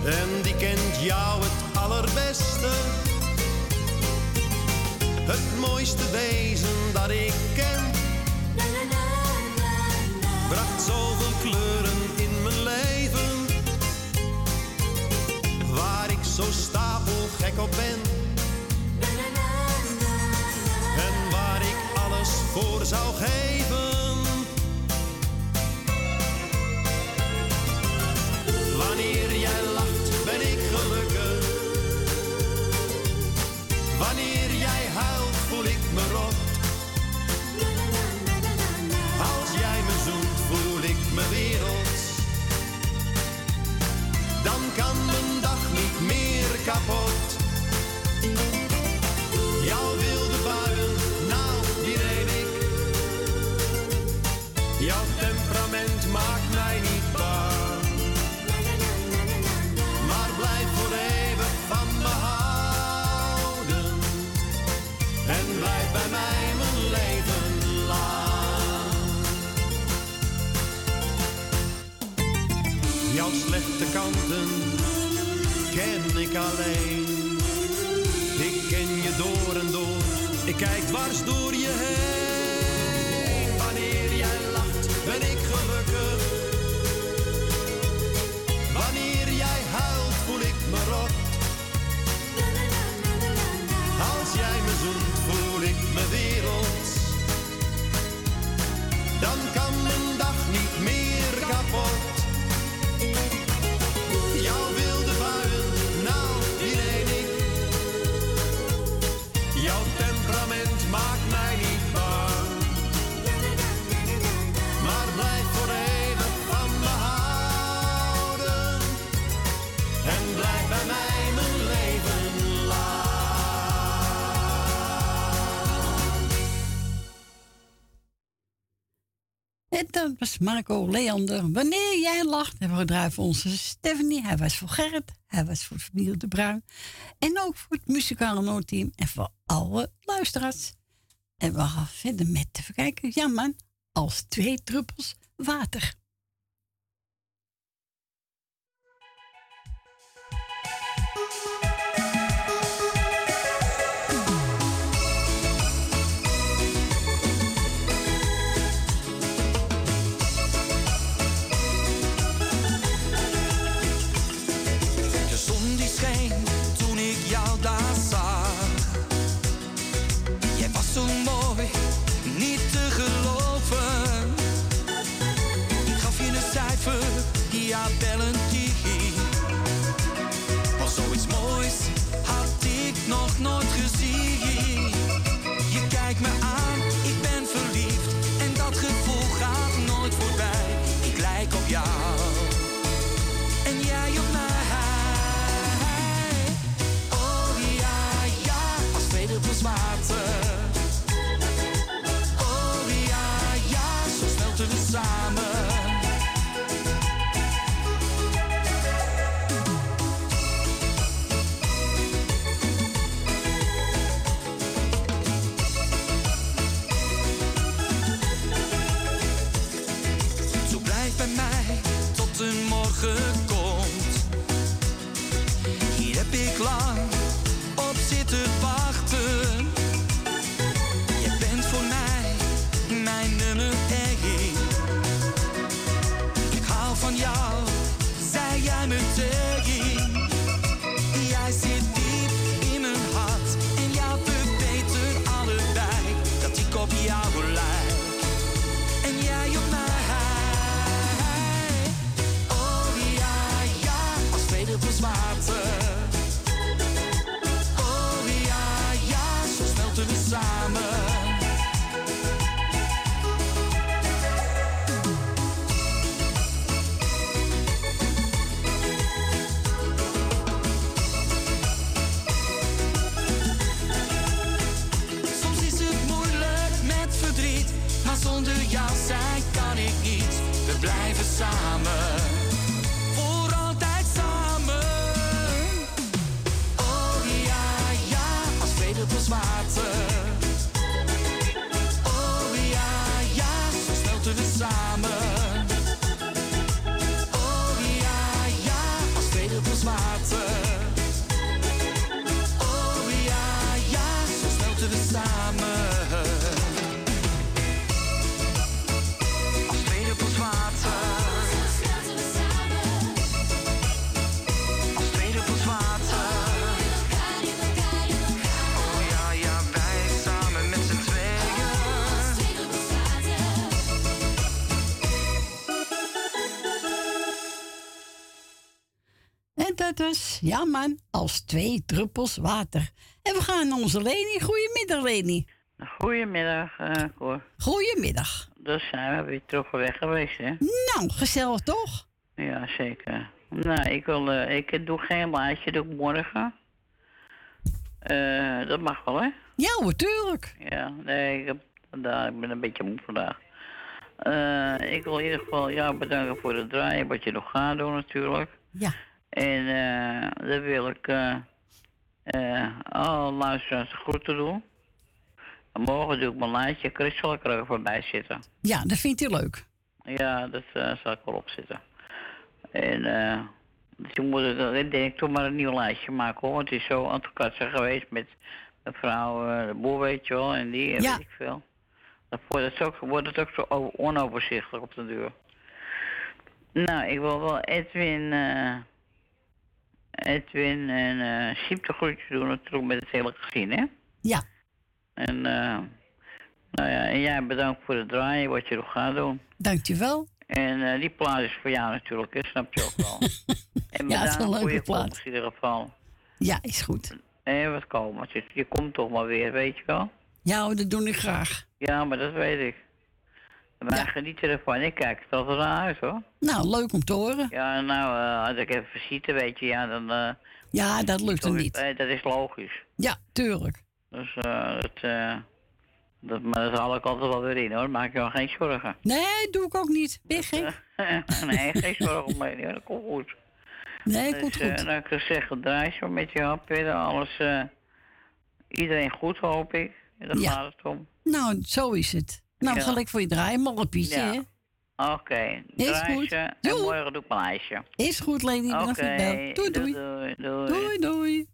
En die kent jou het allerbeste. Het mooiste wezen dat ik ken. Bracht zoveel kleuren in mijn leven. Waar ik zo stapelgek op ben. Voor zou geven. Wanneer jij lacht, ben ik gelukkig. Slechte kanten ken ik alleen. Ik ken je door en door, ik kijk dwars door je heen. Wanneer jij lacht, ben ik gelukkig. Wanneer jij huilt, voel ik me rot. Als jij me zoent, voel ik me wereld. Dan kan mijn dag niet meer kapot. En dat was Marco Leander. Wanneer jij lacht, hebben we gedraaid voor onze Stephanie. Hij was voor Gerrit. Hij was voor familie De Bruin. En ook voor het muzikale noodteam. En voor alle luisteraars. En we gaan verder met, even kijken. Ja man, als twee druppels water. felon ja als twee druppels water. En we gaan naar onze Leni. Goedemiddag, Leni. Goedemiddag, eh Cor. Goedemiddag. Dus zijn we weer terug weg geweest, hè? Nou, gezellig toch? Ja, zeker. Nou, ik, wil, eh, ik doe geen lijstje, doe ik morgen. Eh, dat mag wel, hè? Ja, natuurlijk. Ja, nee, ik, heb, vandaag, ik ben een beetje moe vandaag. Eh, ik wil in ieder geval jou bedanken voor het draaien, wat je nog gaat doen natuurlijk. Ja. En eh dan wil ik eh eh alle luisteraars groeten doen. En morgen doe ik mijn lijstje. Chris zal ik er voorbij zitten. Ja, dat vindt hij leuk. Ja, dat eh, zal ik wel opzitten. En eh dus je moet het, ik denk, toch maar een nieuw lijstje maken hoor. Want het is zo aan het geweest met mevrouw eh, de Boer, weet je wel. En die, en Ja. weet ik veel. Dan wordt het ook, wordt het ook zo onoverzichtelijk op de deur. Nou, ik wil wel Edwin, eh Edwin en eh Siep de groetjes doen natuurlijk met het hele gezin, hè? Ja. En, eh nou ja, en jij bedankt voor het draaien, wat je nog gaat doen. Dankjewel. En eh, die plaat is voor jou natuurlijk, hè? snap je ook wel. en Ja, het is een leuke plaat. komst in ieder geval. Ja, is goed. En wat komen, je, je komt toch maar weer, weet je wel? Ja, dat doe ik graag. Ja, maar dat weet ik. Maar Ja. geniet ervan. Ik kijk het altijd naar huis hoor. Nou, leuk om te horen. Ja, nou, eh, als ik even visite weet je, ja, dan... eh, Ja, dat lukt er sorry, niet. dat is logisch. Ja, tuurlijk. Dus eh, dat, eh, dat, maar dat haal ik altijd wel weer in hoor, maak je wel geen zorgen. Nee, doe ik ook niet. Ben gek? nee, geen zorgen om hoor. dat komt goed. Nee, dus, komt goed. nou, ik zeggen, draai zo met je hap weer. Alles, iedereen goed hoop ik. Daar Ja. gaat het om. Nou, zo is het. Nou, Ja. ga ik voor je draaien. Mallepietje, Ja. hè? Oké, Is draai goed. en Doei. morgen doe ik mijn lijstje. Is goed, Lady. Oké, bel. Doei, doei. doei, doei. Doei, doei.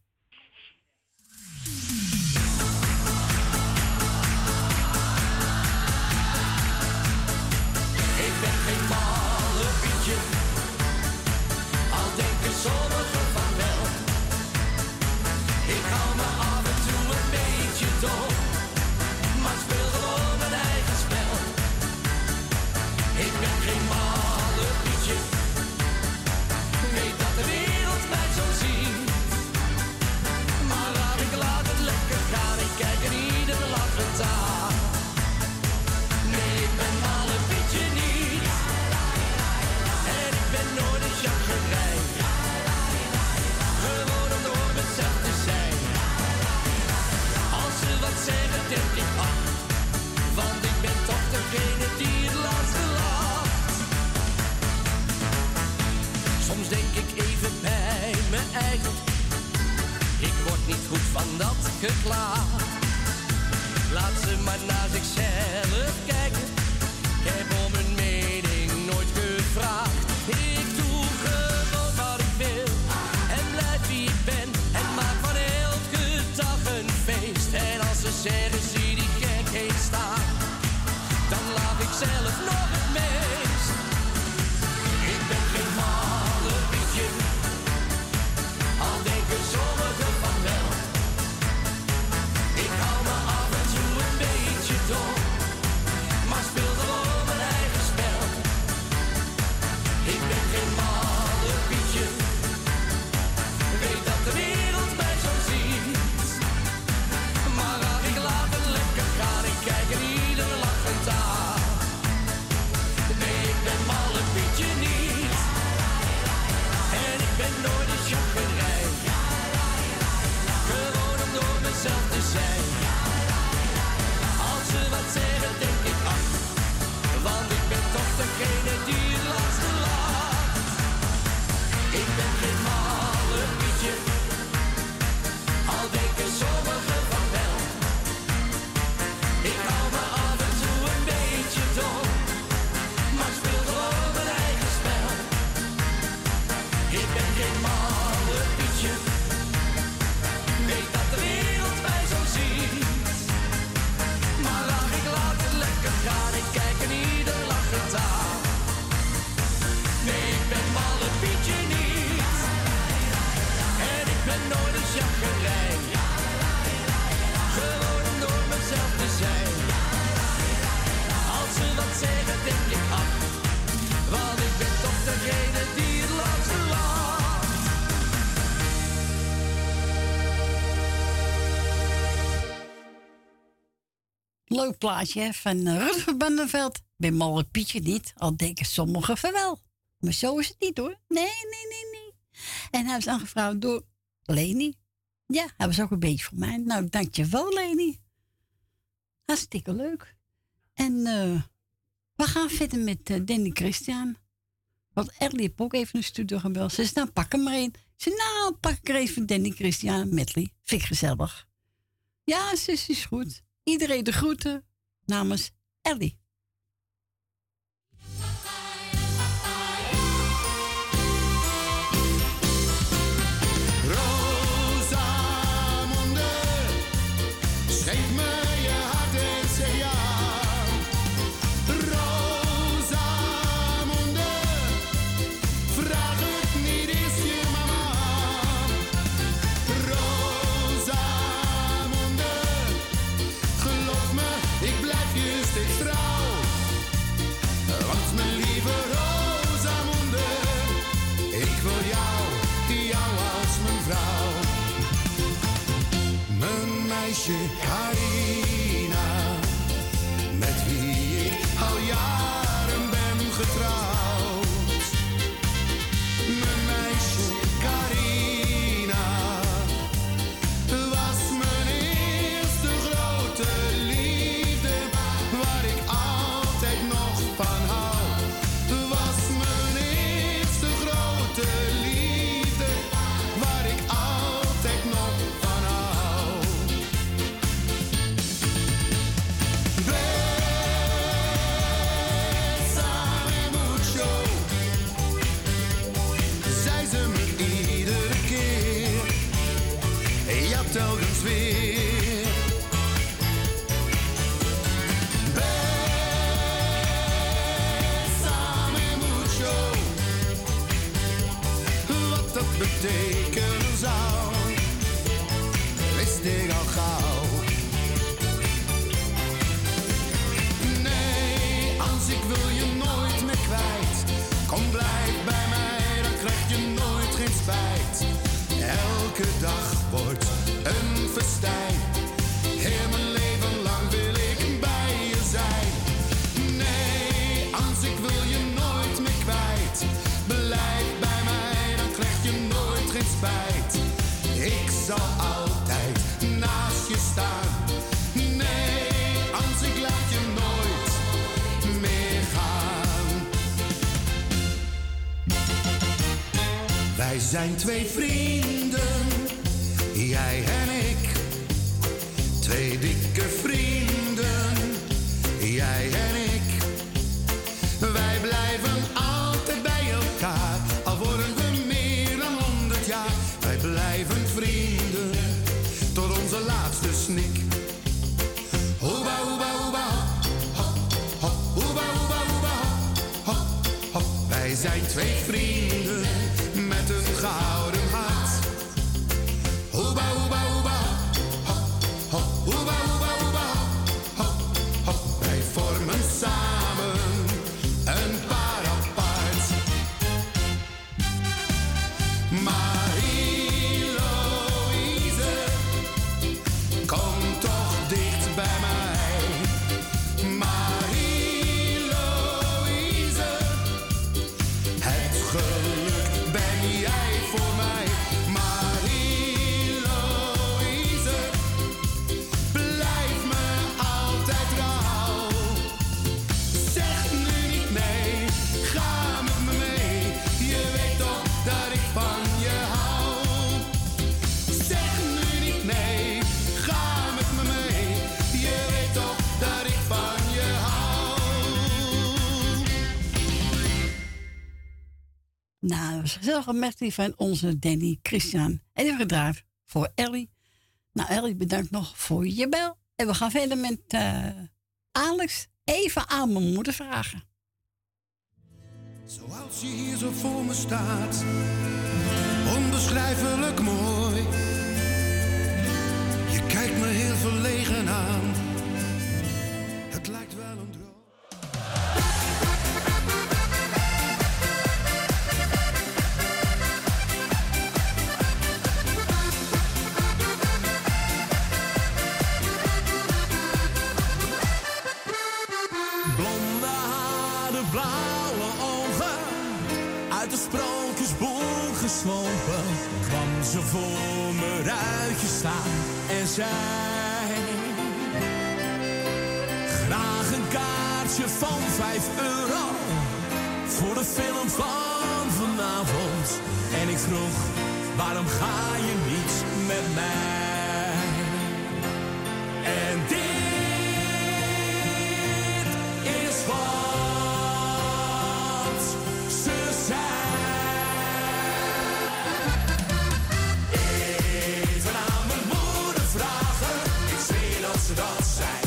leuk plaatje hè, van eh, Rutger Bandenveld. Bij Malle Pietje niet, al denken sommigen van wel. Maar zo is het niet hoor. Nee, nee, nee, nee. En hij was aangevraagd door Leni. Ja, hij was ook een beetje voor mij. Nou, dankjewel Leni. Hartstikke leuk. En eh, we gaan verder met uh, Danny Christian. Want Ellie heeft ook even een studio gebeld. Ze zei, nou pak hem maar een. Ze zei, nou pak ik er even Danny Christian met Vind ik gezellig. Ja, zus, is goed. Iedereen de groeten namens Ellie. betekenen zou, wist ik al gauw. Nee, als ik wil je nooit meer kwijt, kom blijf bij mij, dan krijg je nooit geen spijt. Elke dag wordt een verstijt. Ik zal altijd naast je staan. Nee, Hans, ik laat je nooit meer gaan. Wij zijn twee vrienden, jij en ik. Twee dikke vrienden Nou, dat was gezellig met die van onze Danny Christian. En die gedraaid voor Ellie. Nou, Ellie, bedankt nog voor je bel. En we gaan verder met uh, Alex even aan mijn moeder vragen. Zoals je hier zo voor me staat, onbeschrijfelijk mooi. Je kijkt me heel verlegen aan Graag een kaartje van vijf euro voor de film van vanavond. En ik vroeg, waarom ga je niet met mij? En dit is wat. dans zijn.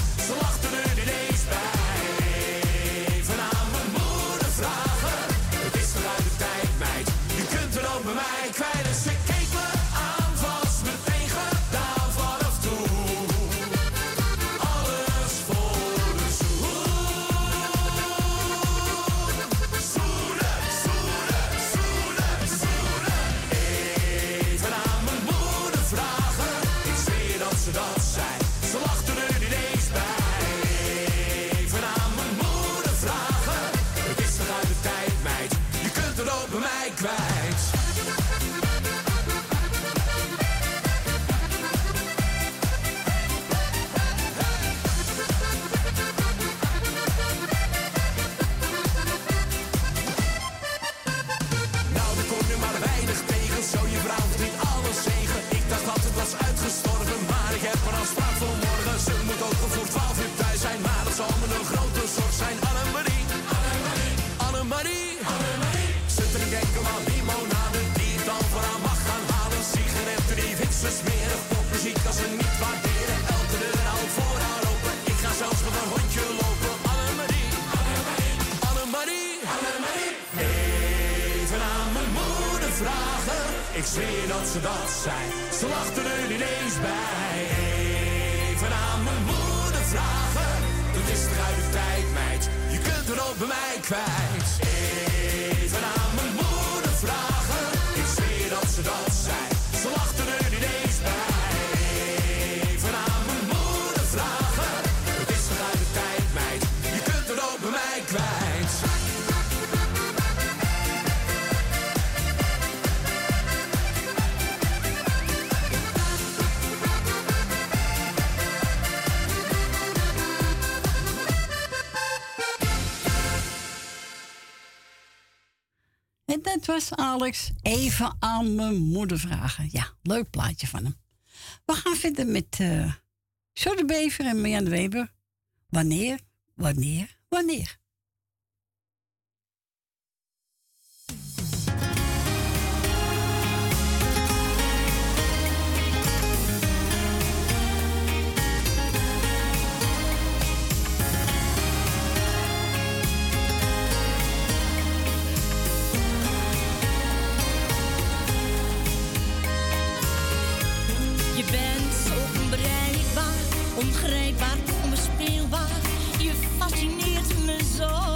Alex. Even aan mijn moeder vragen. Ja, leuk plaatje van hem. We gaan verder met uh, Bever en Marjan Weber. Wanneer, wanneer, wanneer? Ongrijpbaar, onbespeelbaar. Je fascineert me zo.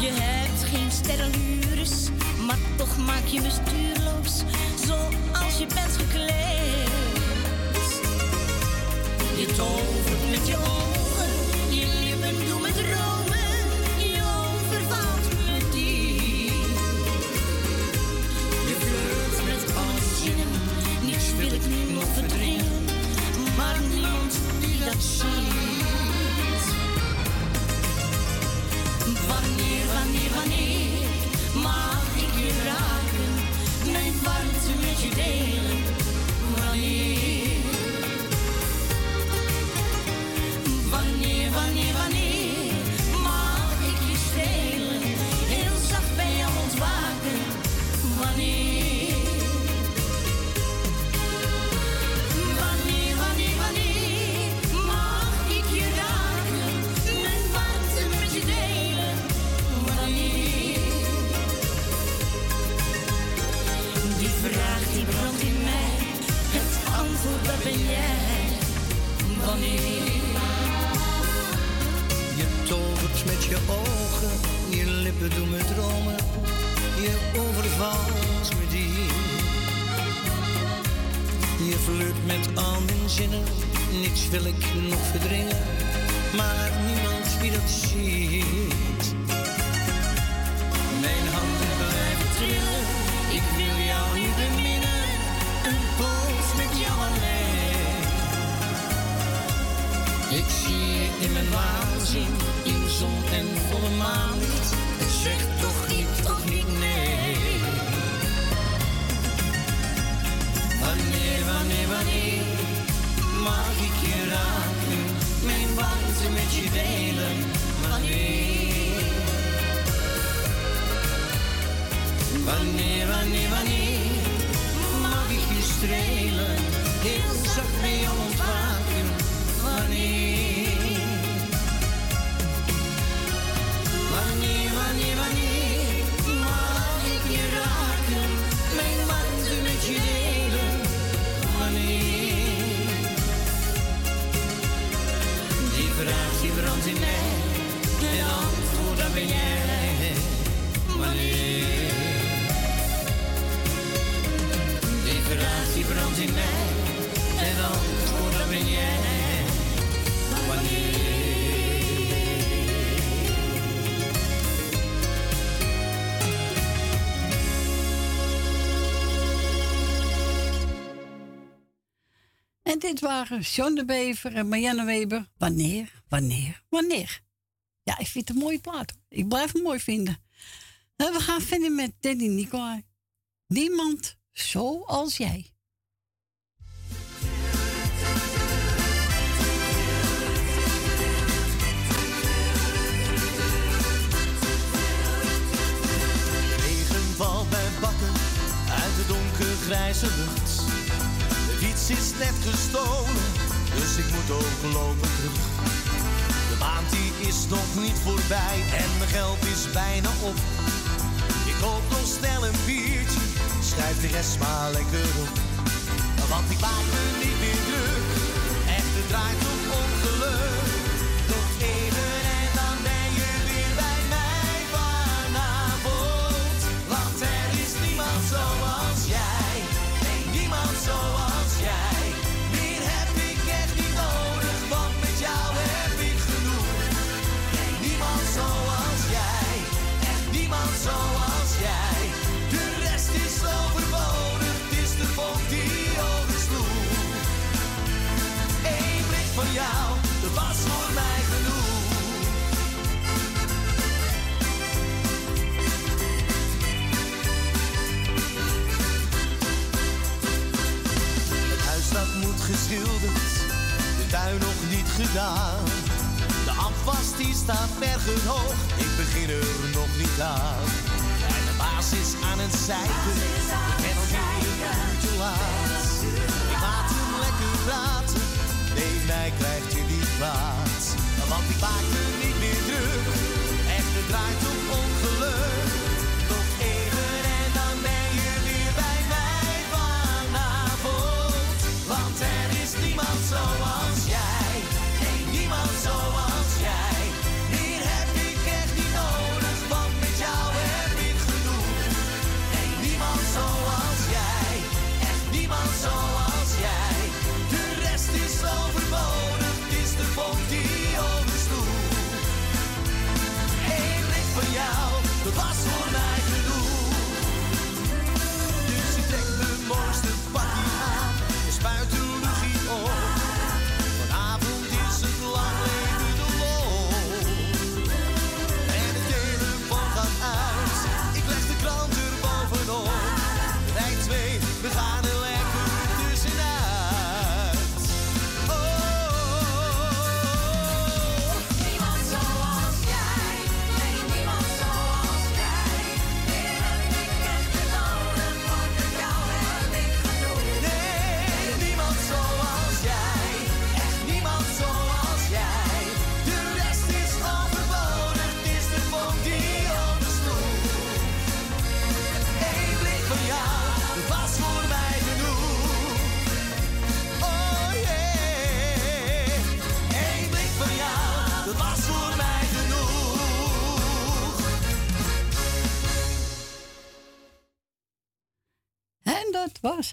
Je hebt geen sterrenlures, maar toch maak je me stuurloos. Zoals je bent gekleed. Je tovert met je ogen, Wanneer, wanneer, wanneer mag ik je raken, mijn warmte met je delen? Lippen doen me dromen, je overvalt me die. Je flirt met al mijn zinnen, niets wil ik nog verdringen, maar niemand wie dat ziet. Mijn handen blijven trillen, ik wil jou niet beminnen, een poos met jou alleen. Ik zie je in mijn waanzin, in zon en volle maan Zeg toch niet, toch niet nee. Wanneer, wanneer, wanneer mag ik je raken? Mijn warmte met je delen. Wanneer? Wanneer, wanneer, wanneer mag ik je strelen? Heel zacht bij ontwaken. Waren John de Bever en Marianne Weber. Wanneer, wanneer, wanneer? Ja, ik vind het een mooie plaat. Ik blijf het mooi vinden. En we gaan verder met Danny Nicolai. Niemand zoals jij. Regen valt bij bakken uit de donkergrijze lucht. Fiets is net gestolen, dus ik moet ook lopen terug. De maand die is nog niet voorbij en mijn geld is bijna op. Ik koop nog snel een biertje, schrijf de rest maar lekker op. Want ik maak me niet meer druk, echt het draait om de tuin nog niet gedaan. De afwas die staat bergen hoog, ik begin er nog niet aan. En de baas is aan het zeiken, ik ben al een te laat. Ik maak hem lekker praten, nee mij krijgt hij niet kwaad. Want ik maak me niet meer druk, echt het draait om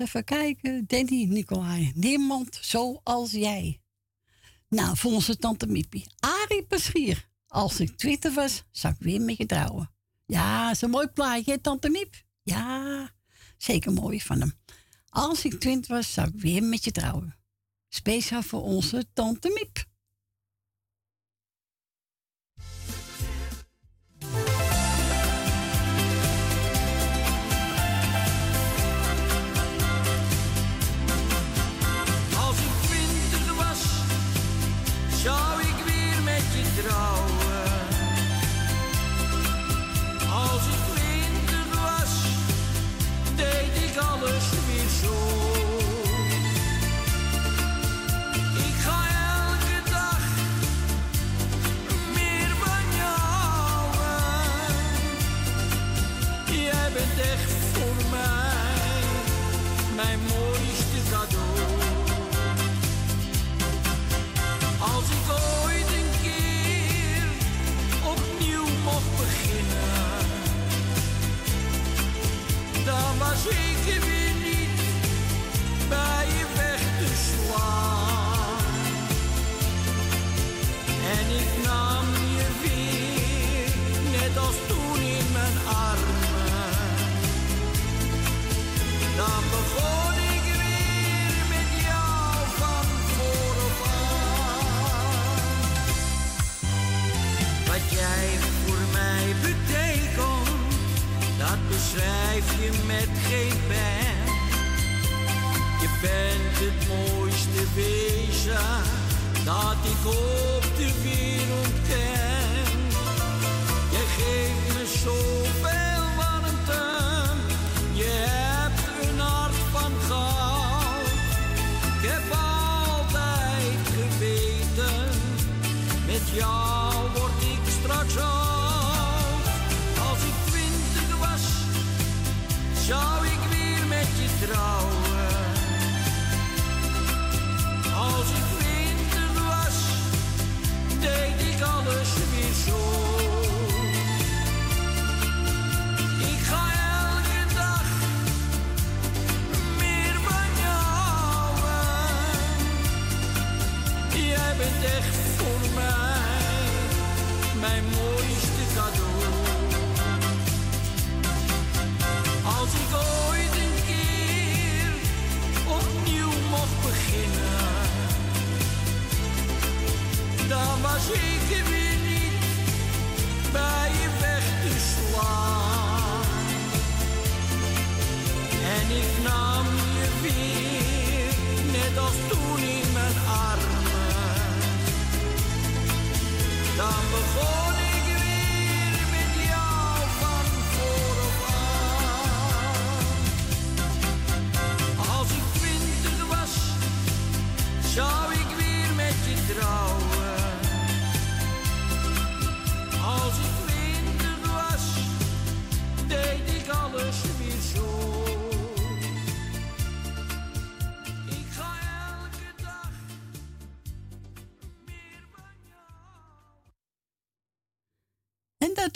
even kijken. Danny Nicolai. Niemand zoals jij. Nou, voor onze tante Miepie. Ari Peschier. Als ik twintig was, zou ik weer met je trouwen. Ja, is een mooi plaatje, tante Miep? Ja, zeker mooi van hem. Als ik twintig was, zou ik weer met je trouwen. Speciaal voor onze tante Miep. jij voor mij betekent, dat beschrijf je met geen pen. Je bent het mooiste wezen dat ik op de wereld ken. Je geeft me zo. Ik ga elke dag meer van jou houden. Jij bent echt voor mij, mijn mooiste cadeau. Als ik ooit een keer opnieuw mag beginnen, dan was ik bij je weg te slaan. En ik nam je weer, net als toen in mijn armen. Dan begon ik.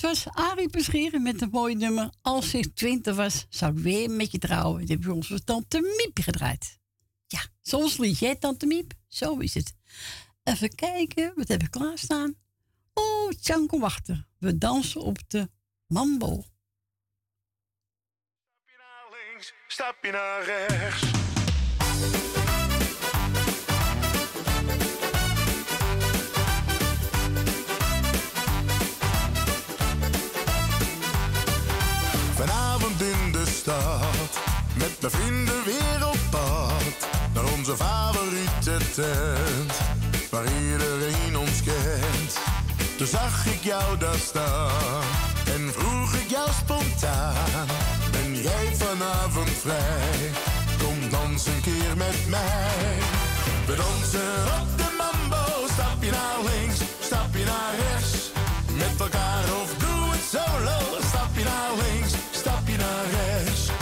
Was Arie Bescheren met een mooi nummer. Als ik twintig was, zou ik weer met je trouwen. Dit heb je onze tante Miep gedraaid. Ja, zoals liedje, hè, tante Miep? Zo is het. Even kijken, wat heb ik klaarstaan? Oh, Tjanko Wachter. We dansen op de mambo. Stapje naar rechts. Mijn vrienden weer op pad. Naar onze favoriete tent, waar iedereen ons kent. Toen zag ik jou daar staan en vroeg ik jou spontaan. Ben jij vanavond vrij? Kom dans een keer met mij. We dansen op de mambo, stapje naar links, stapje naar rechts. Met elkaar of doe het solo, stapje naar links, stapje naar rechts.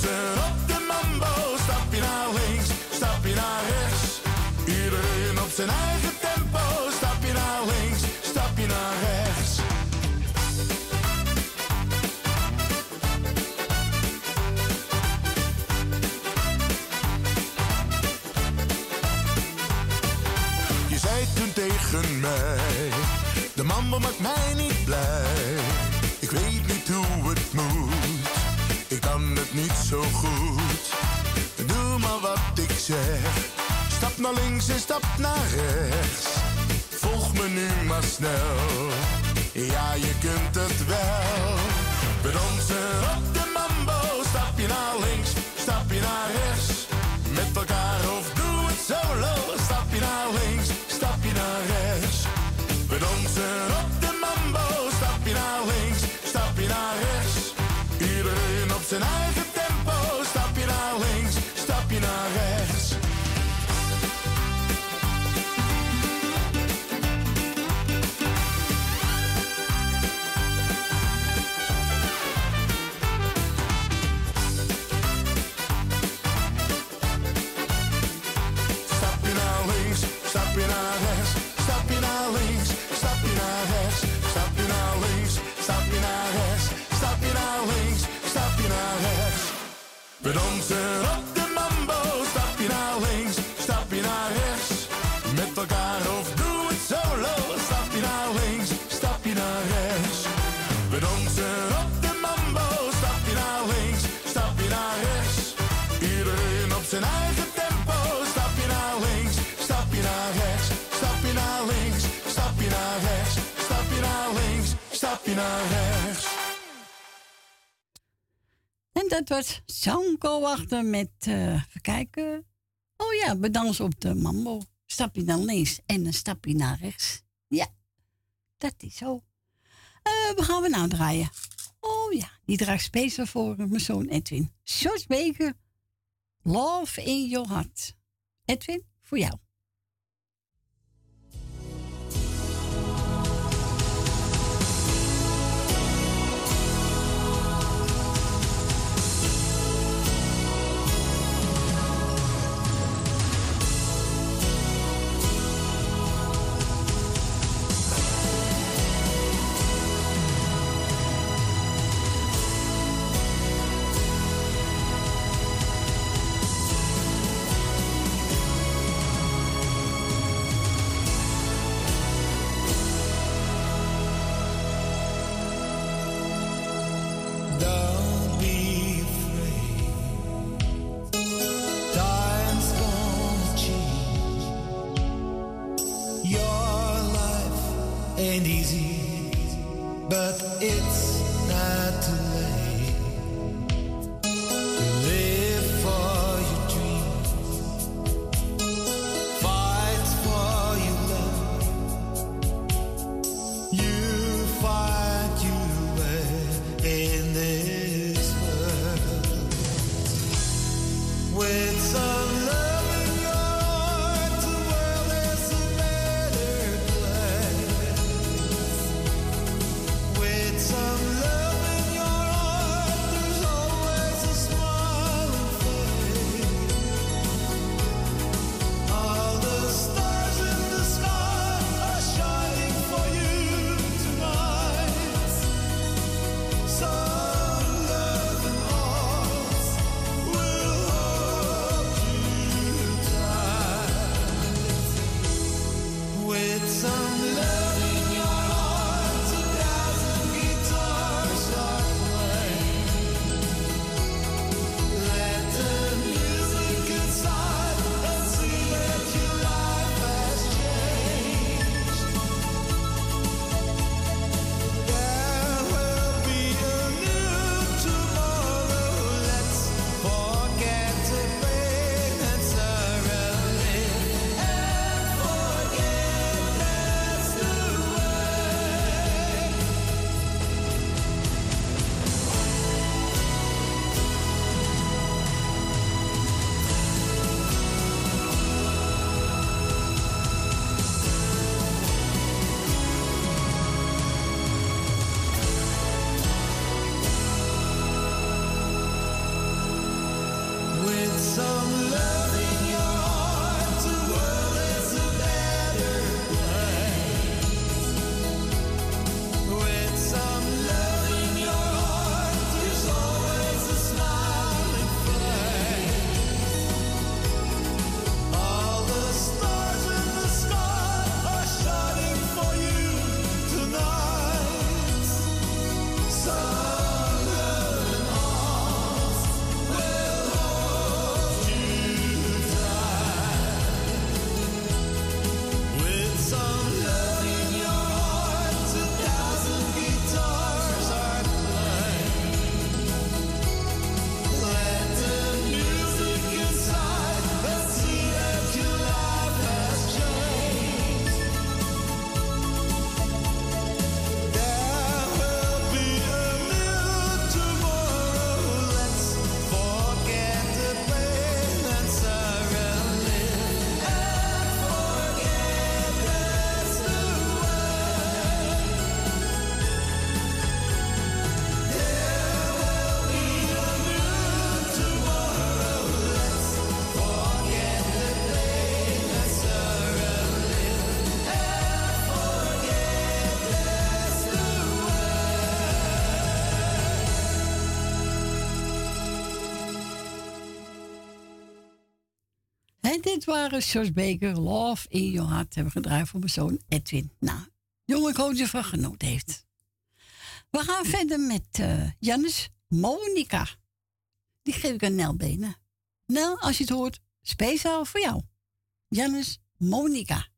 Dansen op de mambo, stapje naar links, stapje naar rechts. Iedereen op zijn eigen tempo, stapje naar links, stapje naar rechts. Je zei toen tegen mij, de mambo maakt mij niet blij. Niet zo goed. Doe maar wat ik zeg, stap naar links en stap naar rechts. Volg me nu maar snel, ja je kunt het wel. We dansen op de mambo, stapje naar links, stapje naar rechts. Met elkaar of doe het solo, stapje naar links, stapje naar rechts. We dansen op de mambo, stapje naar links, stapje naar rechts. Iedereen op zijn eigen We dansen op de mambo, stapje naar links, stapje naar rechts. Met elkaar of doe het solo, stapje naar links, stapje naar rechts. We dansen op de mambo, stapje naar links, stapje naar rechts. Iedereen op zijn eigen tempo, stapje naar links, stapje naar rechts, stapje naar links, stapje naar rechts, stapje naar links, stapje naar rechts. Dat was Sanko achter met, eh even kijken. Oh ja, we dansen op de mambo. Stapje naar links en een stapje naar rechts. Ja, dat is zo. Eh we gaan we nou draaien. Oh ja, die draagt speciaal voor mijn zoon Edwin. George Baker, Love in Your Heart. Edwin, voor jou. Dit waren George Baker, Love in Your Heart, hebben gedraaid voor mijn zoon Edwin. Nou, jongen, ik hoop dat van genoten heeft. We gaan verder met uh, Jannes Monica. Die geef ik aan Nel Benen. Nel, als je het hoort, speciaal voor jou. Jannes Monica.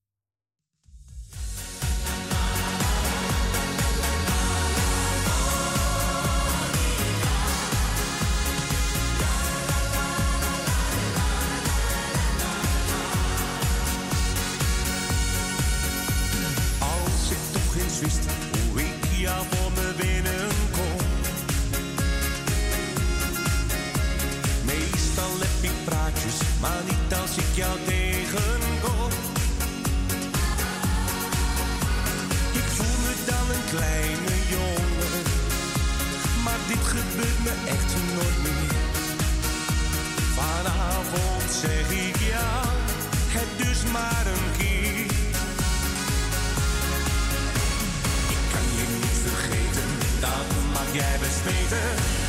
Ik jou tegenkom. Ik voel me dan een kleine jongen, maar dit gebeurt me echt nooit meer. Vanavond zeg ik ja, het dus maar een keer. jij best.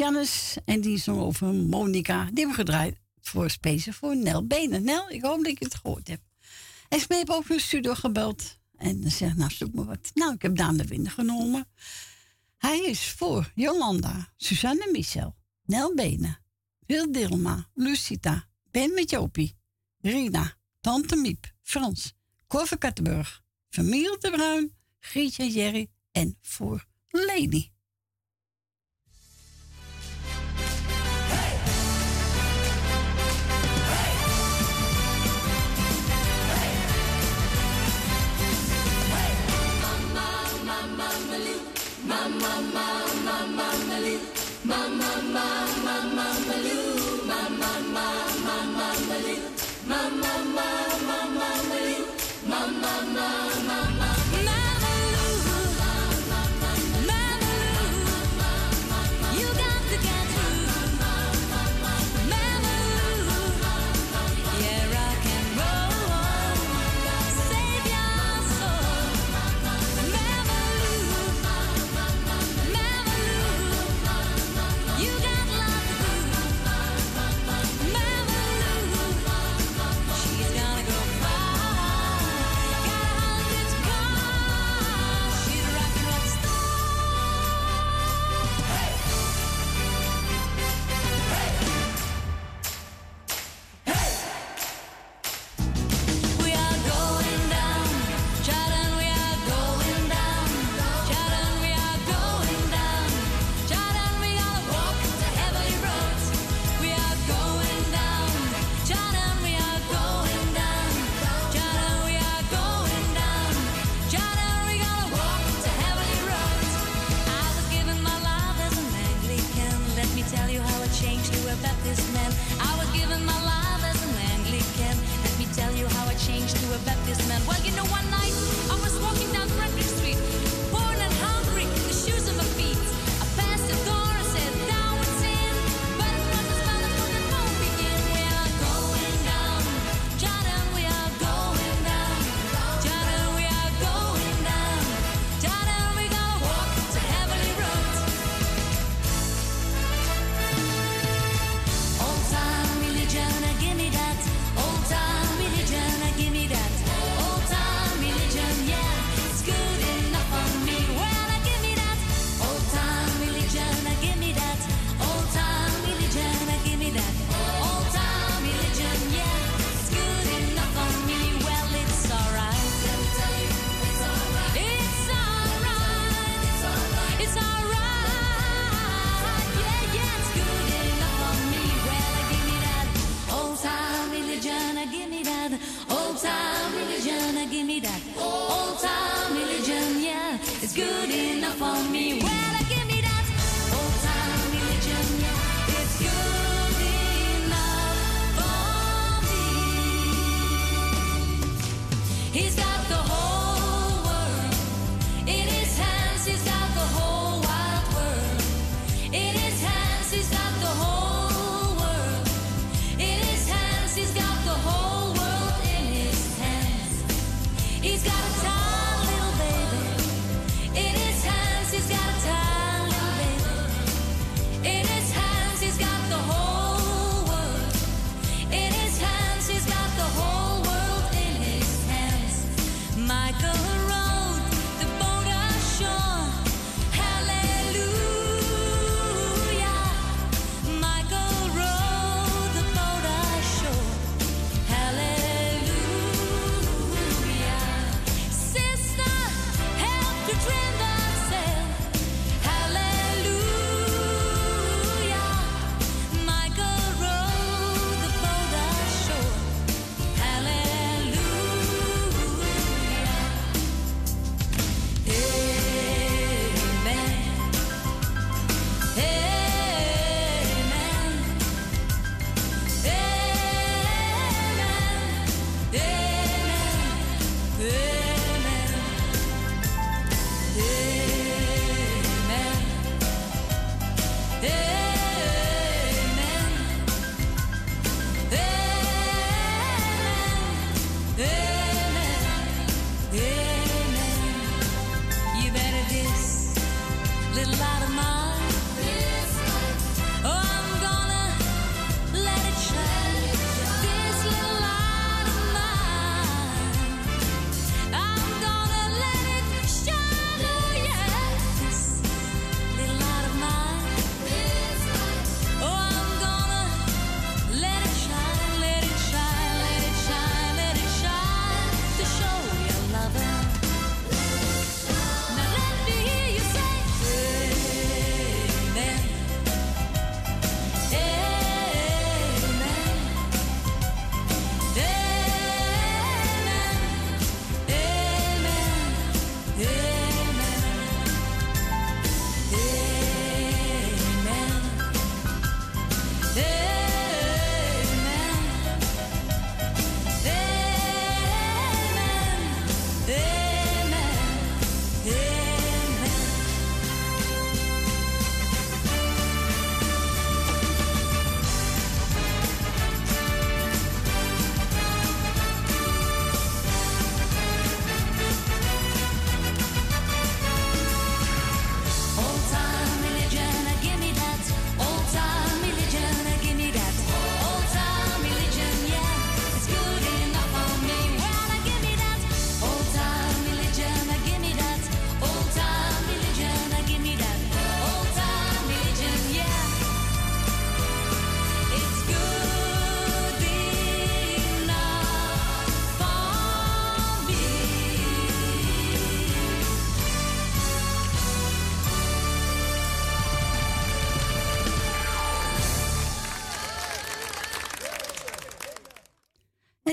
Jannes en die zong over Monica. Die hebben gedraaid voor Space voor Nel Benen. Nel, ik hoop dat je het gehoord hebt. En Smee heeft ook de studio gebeld. En zegt, nou zoek me wat. Nou, ik heb Daan de Winder genomen. Hij is voor Jolanda, Suzanne Michel, Nel Benen, Wil Dilma, Lucita, Ben met Jopie, Rina, Tante Miep, Frans, Corve Kattenburg, Familie de Bruin, Grietje Jerry en voor Lady.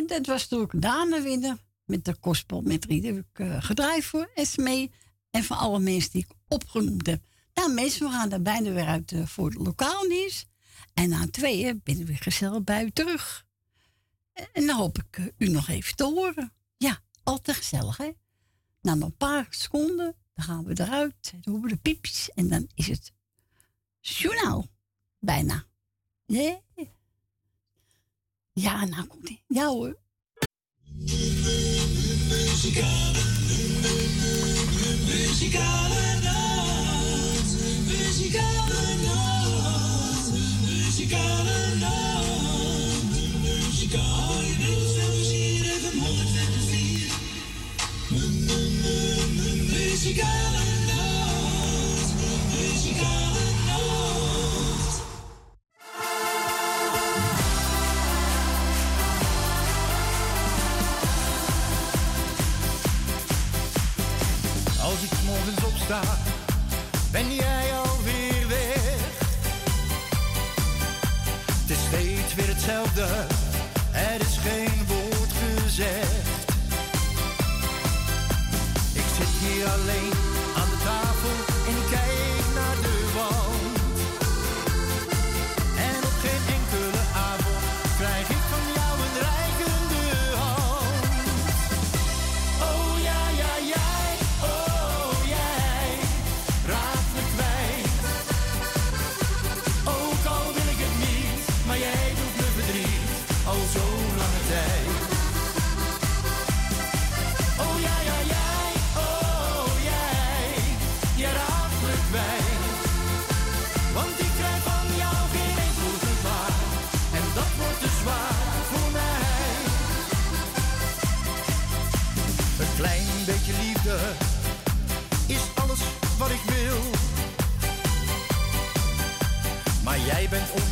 Dat was toen ook Dana winnen met de kostpot met heb ik uh, gedraaid voor Esmee en voor alle mensen die ik opgenoemd heb. Nou mensen, we gaan daar bijna weer uit uh, voor het lokaal nieuws. En na tweeën ben ik weer gezellig bij u terug. En dan hoop ik uh, u nog even te horen. Ja, altijd gezellig hè. Na een paar seconden, dan gaan we eruit. Dan horen we de piepjes en dan is het journaal. Bijna. Ja, nou komt ie. Ja hoor. Muzikale, ben jij alweer weg. Het is steeds weer hetzelfde, er is geen woord gezegd. Ik zit hier alleen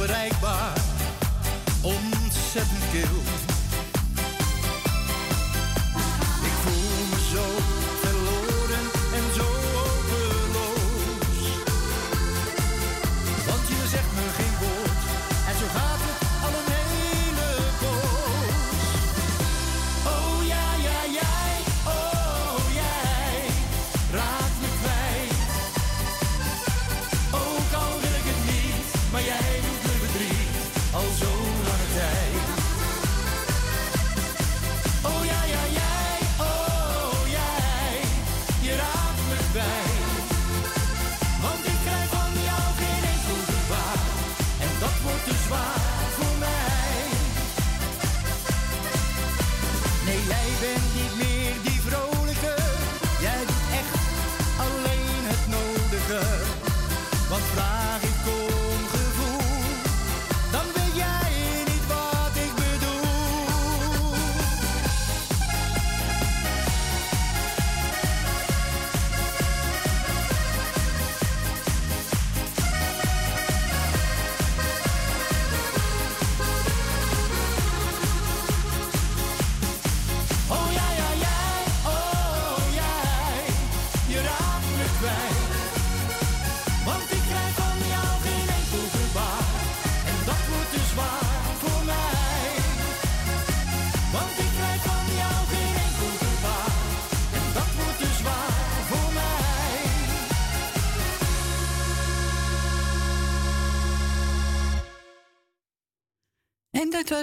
onbereikbaar, ontzettend kil.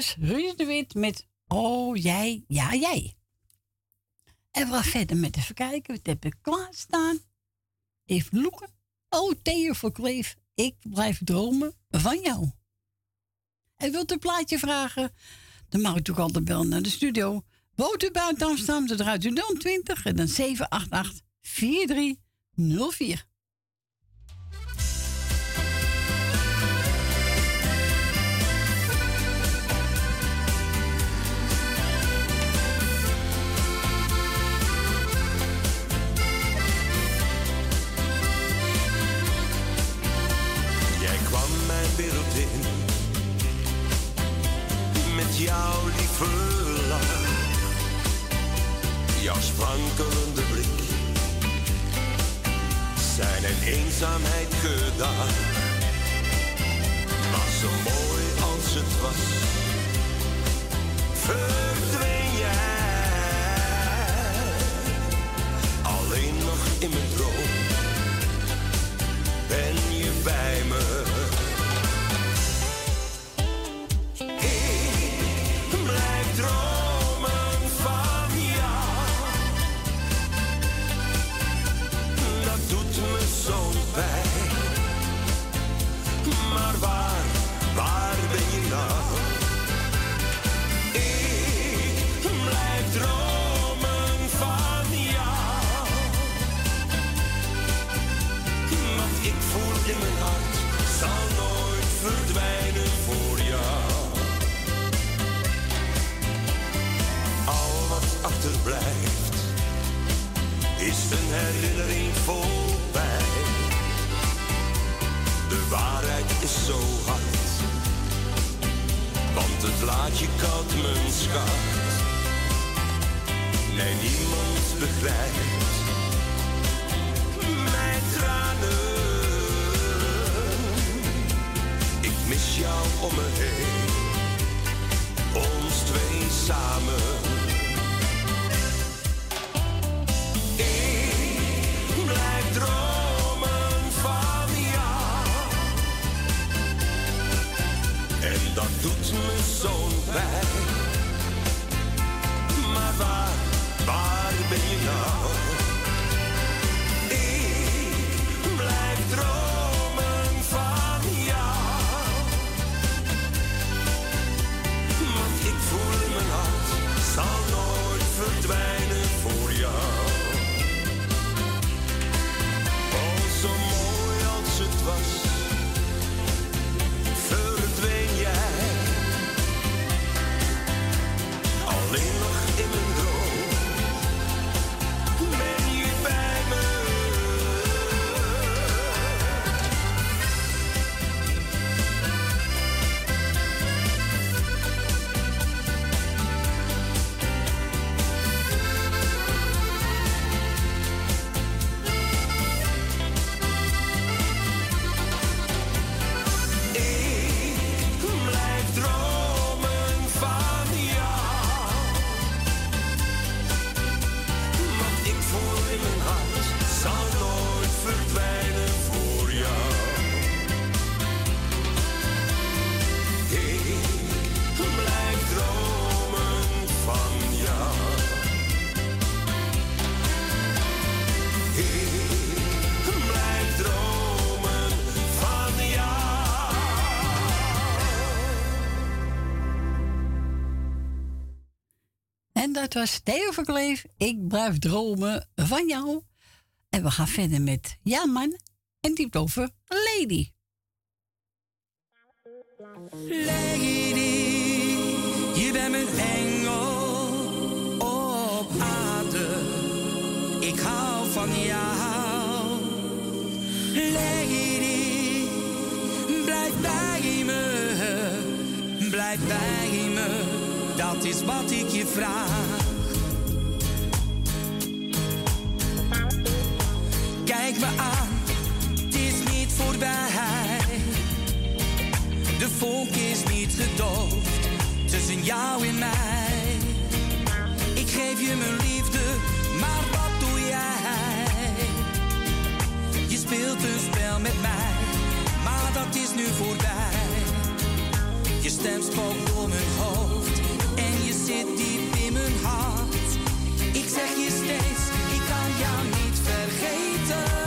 Was de Wit met Oh jij, ja jij. En we gaan verder met even kijken. Wat heb ik klaarstaan? Even loeken. Oh Theo voor Kleef. Ik blijf dromen van jou. En wilt u een plaatje vragen? Dan mag u natuurlijk altijd bellen naar de studio. Woont u buiten Amsterdam, dan draait u 020 en dan 788 4304. jouw lieve lach, jouw sprankelende blik, zijn een eenzaamheid gedaan. Was zo mooi als het was, verdween jij. Alleen nog in mijn droom herinnering vol pijn. De waarheid is zo hard, want het laat je koud, mijn schat. Nee, niemand begrijpt mijn tranen. Ik mis jou om me heen, ons twee samen. Dat doet me zo'n pijn. Maar waar, waar ben je nou? Dat was Theo Verkleef. Ik blijf dromen van jou. En we gaan verder met Ja man. En die heeft over Lady. Lady, je bent mijn engel op aarde. Ik hou van jou. Lady, blijf bij me. Blijf bij me. Dat is wat ik je vraag. Kijk me aan, het is niet voorbij. De vonk is niet gedoofd tussen jou en mij. Ik geef je mijn liefde, maar wat doe jij? Je speelt een spel met mij, maar dat is nu voorbij. Je stem spookt door mijn hoofd en je zit diep in mijn hart. Ik zeg je steeds, ik kan jou niet vergeten. Lady,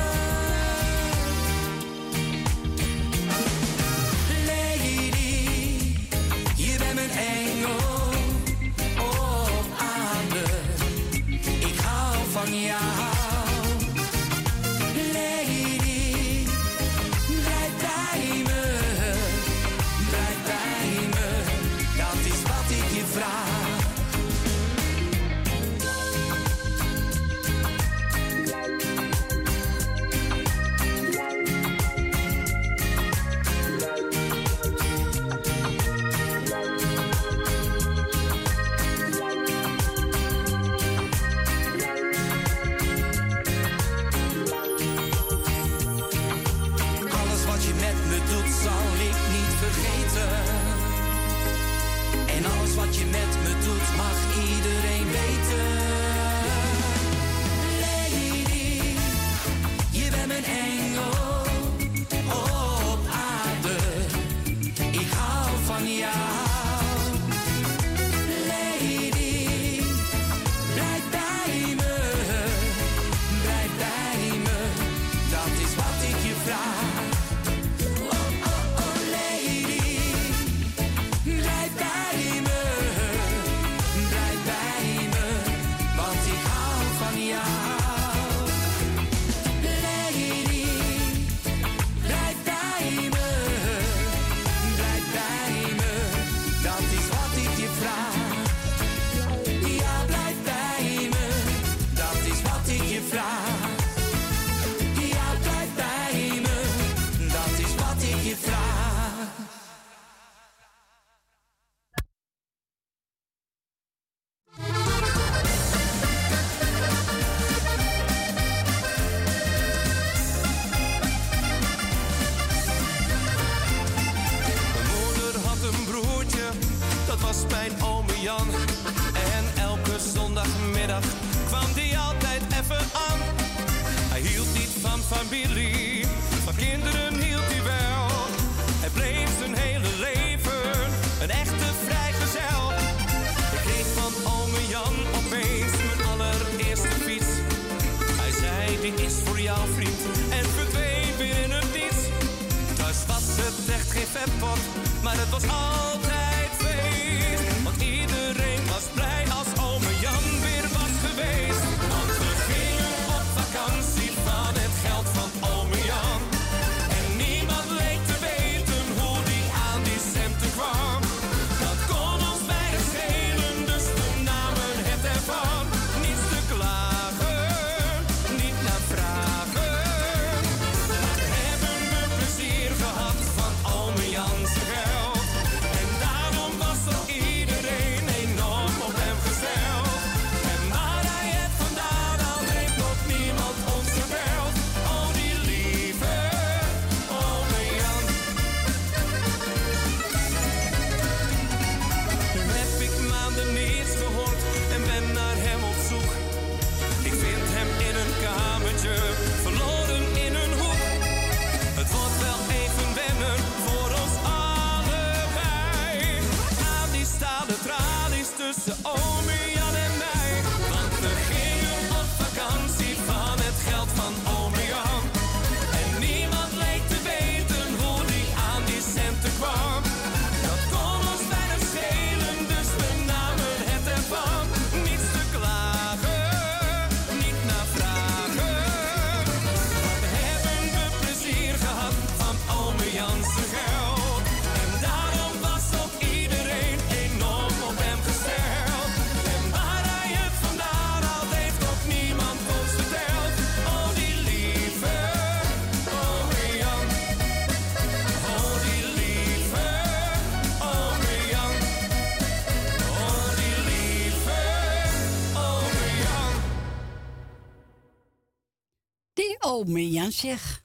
Ome Jan zeg.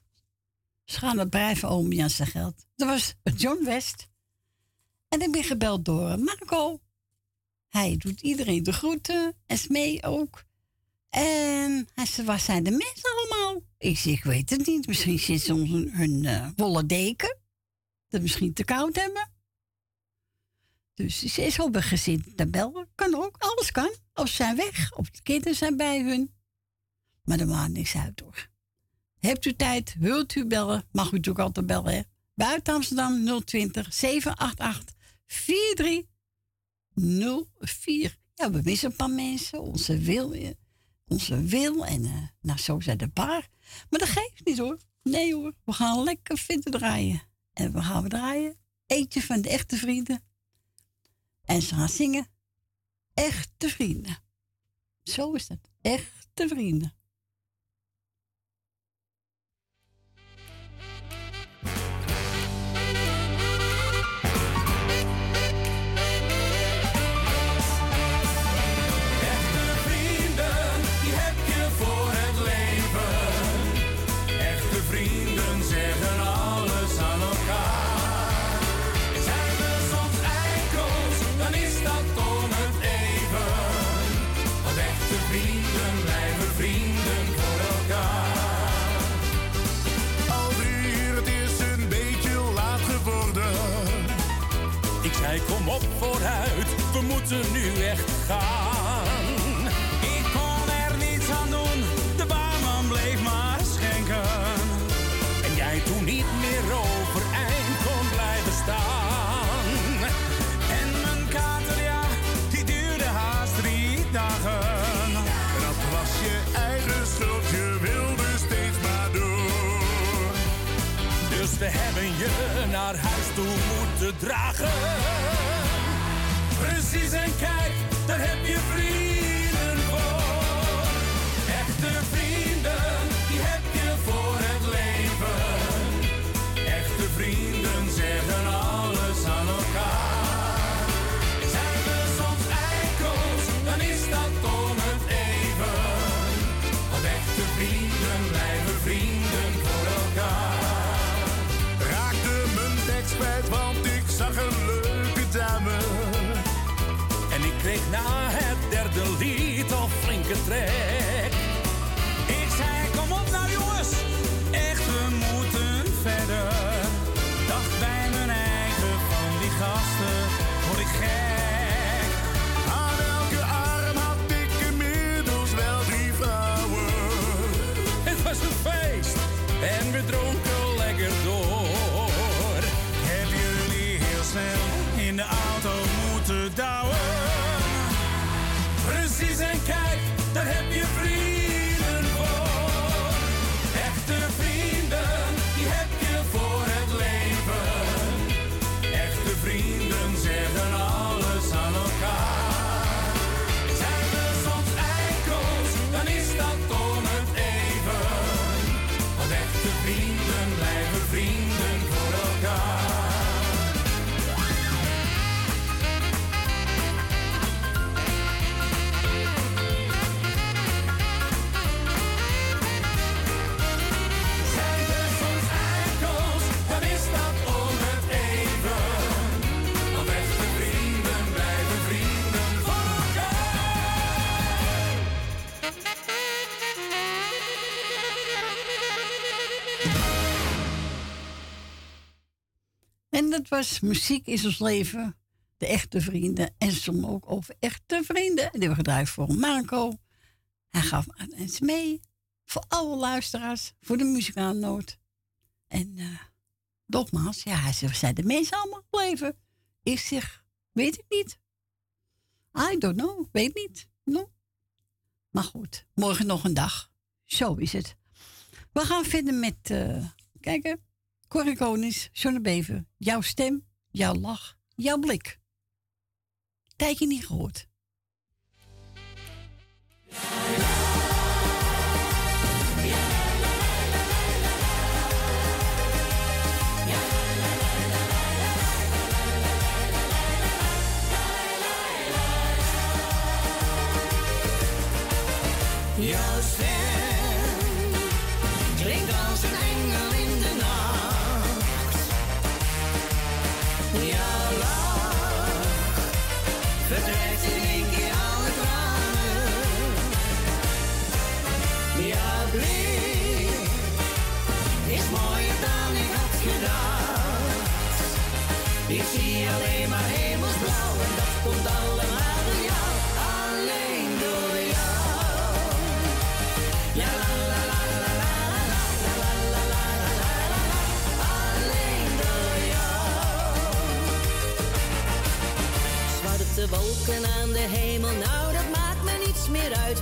Ze gaan het blijven ome Jan zijn geld. Dat was John West. En ik ben gebeld door Marco. Hij doet iedereen de groeten. En Smee ook. En hij zei, waar zijn de mensen allemaal? Ik zeg, ik weet het niet. Misschien zitten ze onder hun eh, wollen deken. Dat misschien te koud hebben. Dus ze is op een gezin te bellen. Kan ook, alles kan. Of ze zijn weg, of de kinderen zijn bij hun. Maar er maakt niks uit hoor. Hebt u tijd, wilt u bellen, mag u natuurlijk altijd bellen. Hè? Buiten Amsterdam 020 788 4304. Ja, we missen een paar mensen. Onze wil, eh, onze wil en eh, nou, zo zijn de paar. Maar dat geeft niet hoor. Nee hoor, we gaan lekker vinden draaien. En we gaan we draaien. Eentje van de echte vrienden. En ze gaan zingen. Echte vrienden. Zo is het. Echte vrienden, op vooruit, we moeten nu echt gaan. Ik kon er niets aan doen, de baarman bleef maar schenken. En jij toen niet meer overeind kon blijven staan. En mijn kater, die duurde haast drie dagen. Dat was je eigen schuld, je wilde steeds maar door. Dus we hebben je naar huis toe moeten dragen. Precies, en kijk, daar heb je vrienden Ik zei, kom op nou jongens, echt we moeten verder. Dacht bij mijn eigen van die gasten, word ik gek. Aan elke arm had ik inmiddels wel drie vrouwen. Het was een feest en we dronken En dat was Muziek is ons leven. De echte vrienden. En ze zongen ook over echte vrienden. En die hebben gedraaid voor Marco. Hij gaf aan mensen mee. Voor alle luisteraars. Voor de muzikaalnoot. En eh nogmaals, ja, zei, zijn de mensen allemaal gebleven? Ik zeg, weet ik niet. I don't know, weet niet. No. Maar goed, morgen nog een dag. Zo is het. We gaan verder met, eh kijken, Corrie Konings, John Bever. Jouw stem, jouw lach, jouw blik. Tijdje niet gehoord.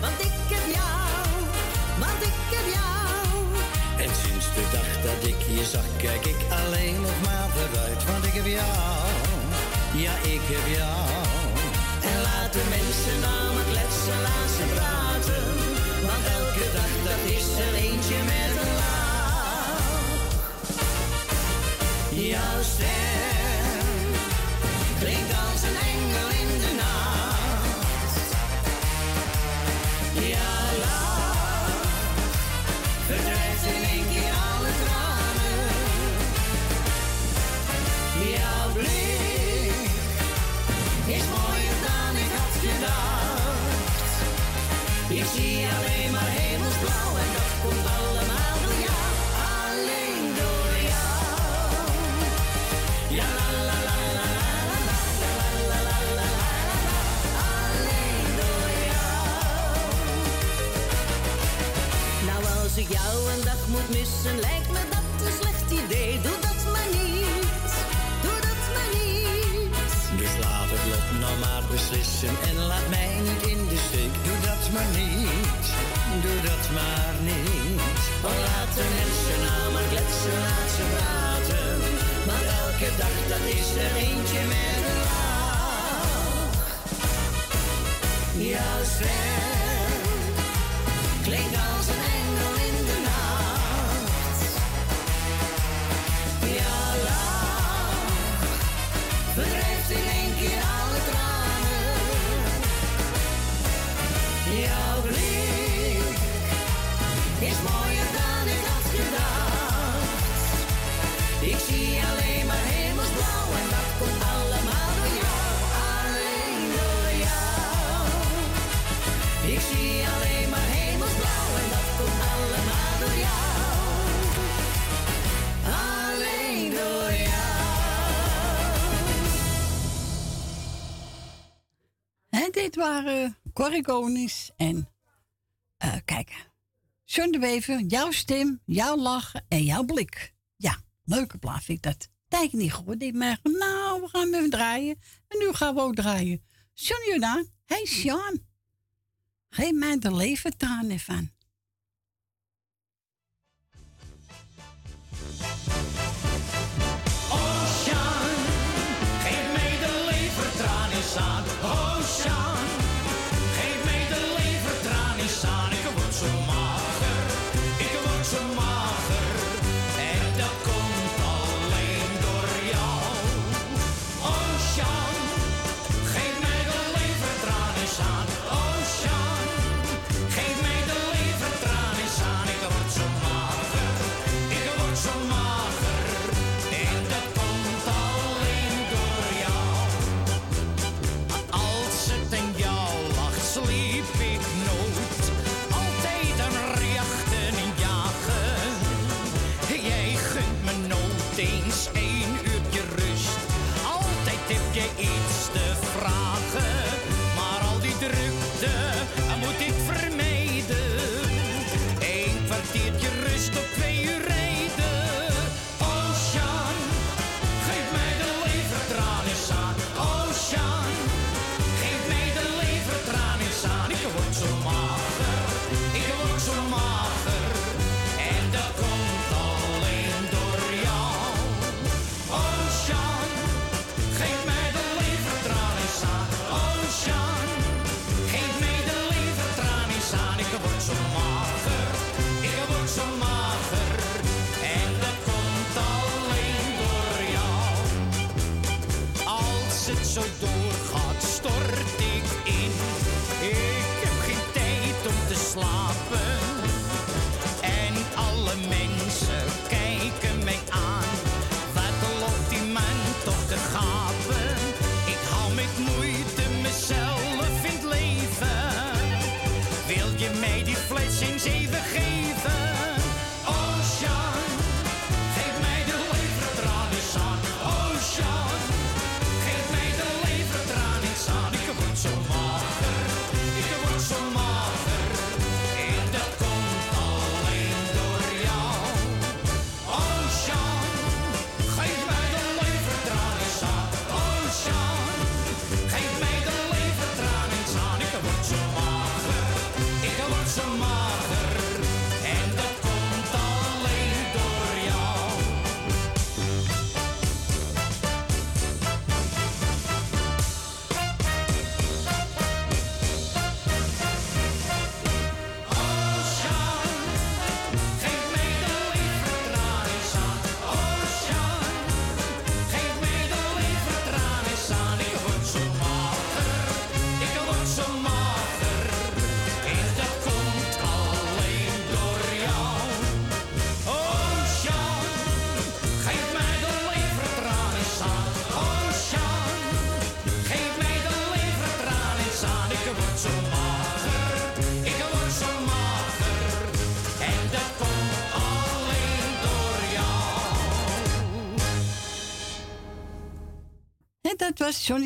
Want ik heb jou, want ik heb jou. En sinds de dag dat ik je zag, kijk ik alleen nog maar vooruit. Want ik heb jou, ja ik heb jou. En laat de mensen maar kletsen, laat ze praten. Want elke dag dat is er eentje met een lach. Jouw stem klinkt als een jou een dag moet missen, lijkt me dat een slecht idee. Doe dat maar niet. Doe dat maar niet. Dus laat het lot nou maar beslissen en laat mij niet in de steek. Doe dat maar niet, doe dat maar niet. Oh, laat de mensen nou maar kletsen, laat ze praten. Maar elke dag dat is er eentje met een lach. Jouw stem klinkt als een Dit waren Corrie Konings en eh, kijk, John de Wever, jouw stem, jouw lachen en jouw blik. Ja, leuke plaat vind ik dat. Tijd niet gehoord. Ik merk, nou, we gaan even draaien. En nu gaan we ook draaien. John Jordaan, hey Sean. Geef mij de levertranen van. Oceaan,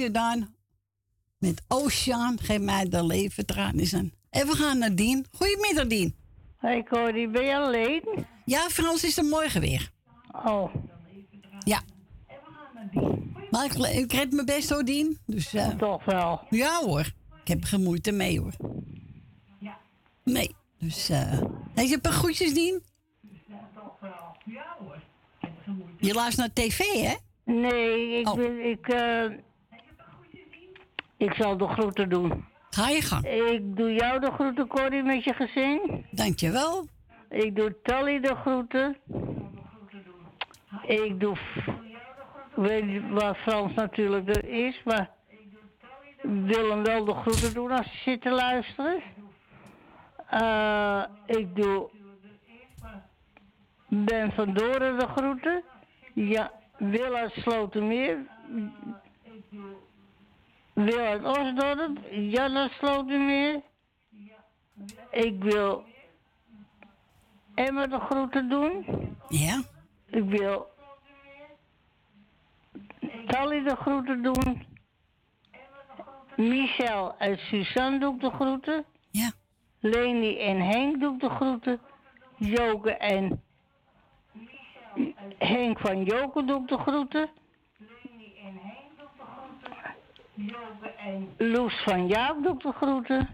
Jordaan met Oceaan. Geef mij de aan. En we gaan naar Dien. Goedemiddag, Dien. Hey Corrie, ben je alleen? Ja, Frans is er morgen weer. Oh. Ja. Maar ik, ik red mijn best hoor, Dien. Dus, eh, Toch wel? Ja hoor. Ik heb geen moeite mee hoor. Nee. Dus, eh hey, je hebt een groetjes, Dien? Je luistert naar tv, hè? Nee, ik, Oh. ben- ik, eh, ik zal de groeten doen. Ga je gang. Ik doe jou de groeten, Corrie, met je gezin. Dankjewel. Ik doe Tally de groeten. Ik doe... f- Weet niet waar Frans natuurlijk er is, maar... Ik wil hem wel de groeten doen als hij zit te luisteren. Eh, ik doe... Ben van Doren de groeten. Ja, Wil uit Slotermeer. Wil uit Osdorp. Jan uit Slotermeer. Ik wil Emma de groeten doen. Ja. Ik wil Tally de groeten doen. Michel en Suzanne doe ik de groeten. Ja. Leni en Henk doe ik de groeten. Joke en Henk van Joke doe ik de groeten. Loes van Jaap doe ik de groeten.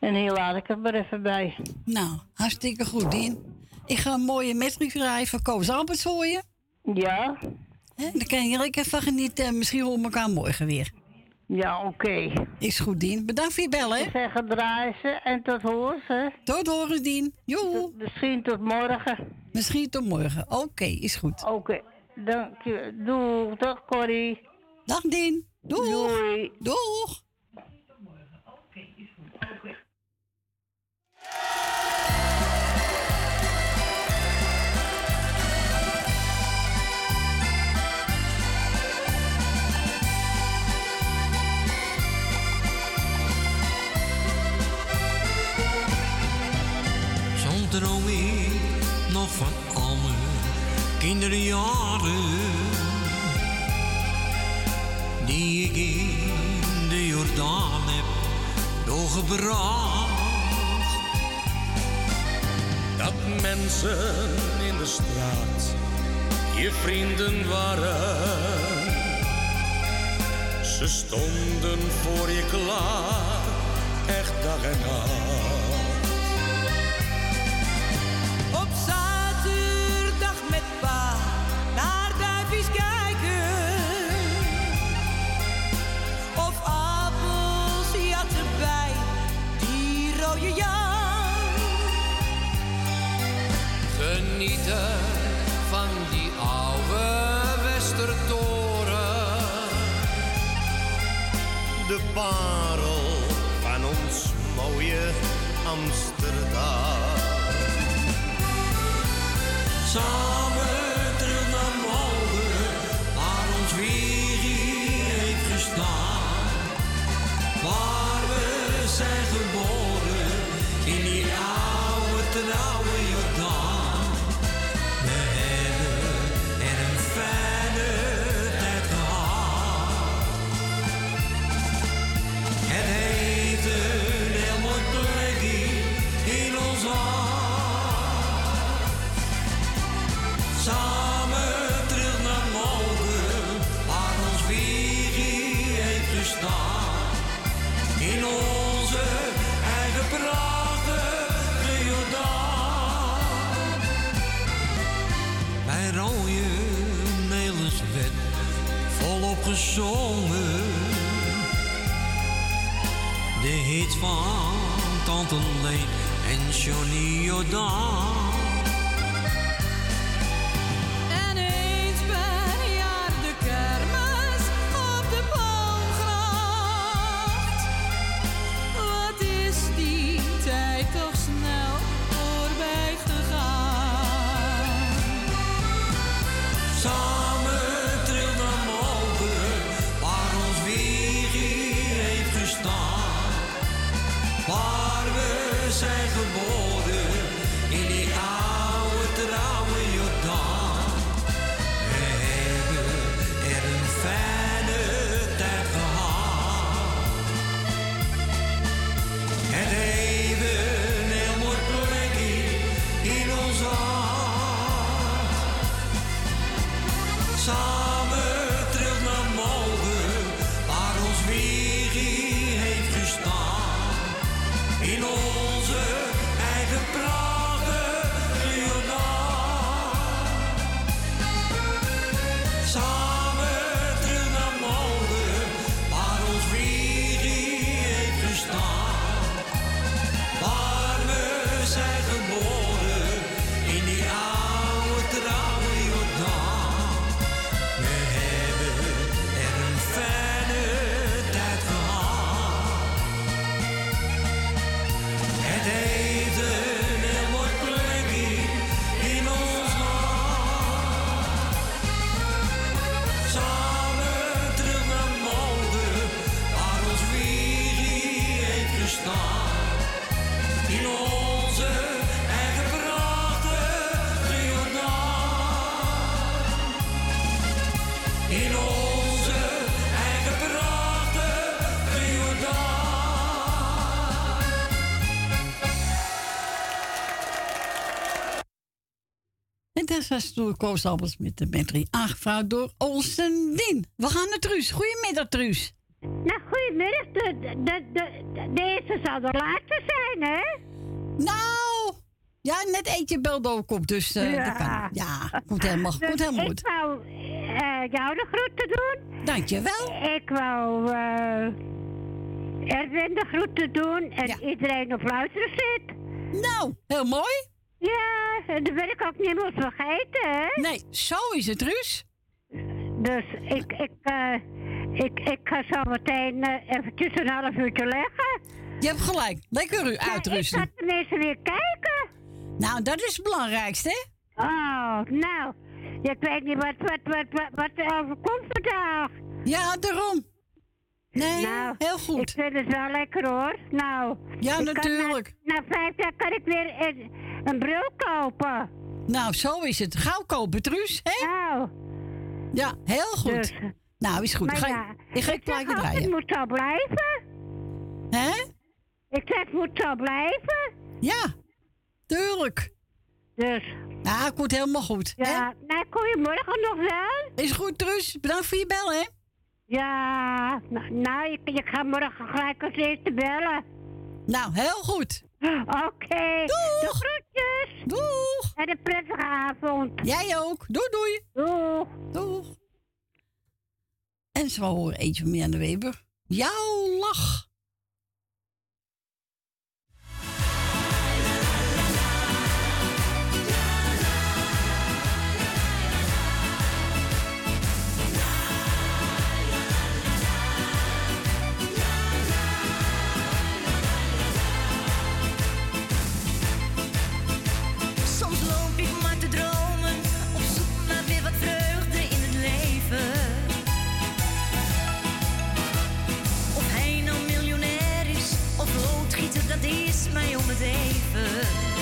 En hier laat ik het maar even bij. Nou, hartstikke goed, Dien. Ik ga een mooie metrie draaien van Koos Alberts voor je. Ja. Hè, dan kan je lekker van genieten. Misschien horen we elkaar morgen weer. Ja, oké. Is goed, Dien. Bedankt voor je bellen. Ik zeg draaien ze en tot horen ze. Tot horen, Dien. Joe. Misschien tot morgen. Misschien tot morgen. Oké, is goed. Oké, dank je. Doeg, dag Corrie. Dag Dien. Doeg. Doei. Doeg. Soms droom kinderjaren. Die ik in de Jordaan heb doorgebracht. Dat mensen in de straat je vrienden waren. Ze stonden voor je klaar, echt dag en nacht. Parel van ons mooie Amsterdam. Gezongen. De hits van Tante Leen en Johnny Jordaan. In onze eigen prachtige ruwdaard. In onze eigen prachtige ruwdaard. En daar staat de koos Alberts met de metrie aangevraagd door Olsen Wien. We gaan naar Truus. Goedemiddag, Truus. Nou, goedemiddag. De, de, de, de, de eerste zal de laatste zijn, hè? Nou, ja, net eentje belde ook op, dus eh, Ja. dat kan. Ja, komt helemaal, Dus komt helemaal ik goed. wou eh, jou de groeten doen. Dankjewel. Ik wou eh Erwin de groeten doen en iedereen op luisteren zit. Nou, heel mooi. Ja, en dat wil ik ook niet meer vergeten, hè? Nee, zo is het, Ruus. Dus ik, ik, eh, ik, ik ga zo meteen eh, eventjes een half uurtje leggen. Je hebt gelijk. Lekker u uitrusten. Ik ga tenminste weer kijken. Nou, dat is het belangrijkste, hè? Oh, nou. Ik weet niet wat, wat, wat, wat, wat er overkomt vandaag. Ja, daarom. Nee, nou, heel goed. Ik vind het wel lekker hoor. Nou. Ja, natuurlijk. Na, na vijf jaar kan ik weer een, een bril kopen. Nou, zo is het. Gauw kopen, Truus, hè? Nou. Ja, heel goed. Dus. Nou, is goed. Maar Ga, ja, ik ga ik het plaatje draaien. Het moet zo blijven. Hè? Ik zeg, het moet zo blijven. Ja, tuurlijk. Dus. Ja, het komt helemaal goed. Ja, nou, goedemorgen nog wel. Is goed, Truus. Bedankt voor je bel, hè? Ja, nou, nou ik, ik ga morgen gelijk als eerste bellen. Nou, heel goed. Oké. Doeg. De groetjes. Doeg. En een prettige avond. Jij ook. Doei, doei. Doeg. Doeg. En zo horen eentje van Mirjam de Weber. Jouw lach. mij om het even.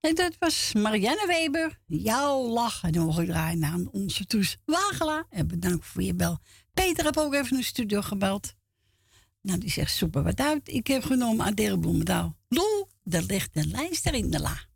En dat was Marianne Weber. Jouw lach. En draaien naar onze Toes Wagela. En bedankt voor je bel. Peter heb ook even in de studio gebeld. Nou, die zegt super wat uit. Ik heb genomen Adele Bloemendaal. Lou, er ligt een lijster in de la.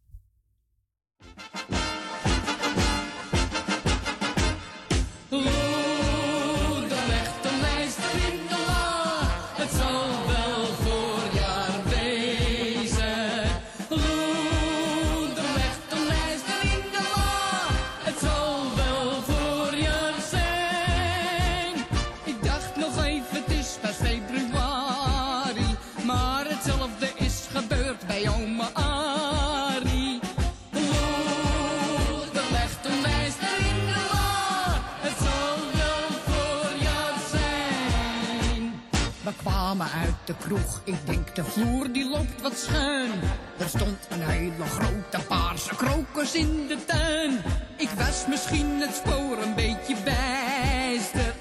De ik denk de vloer die loopt wat schuin. Er stond een hele grote paarse krokus in de tuin. Ik was misschien het spoor een beetje bijster.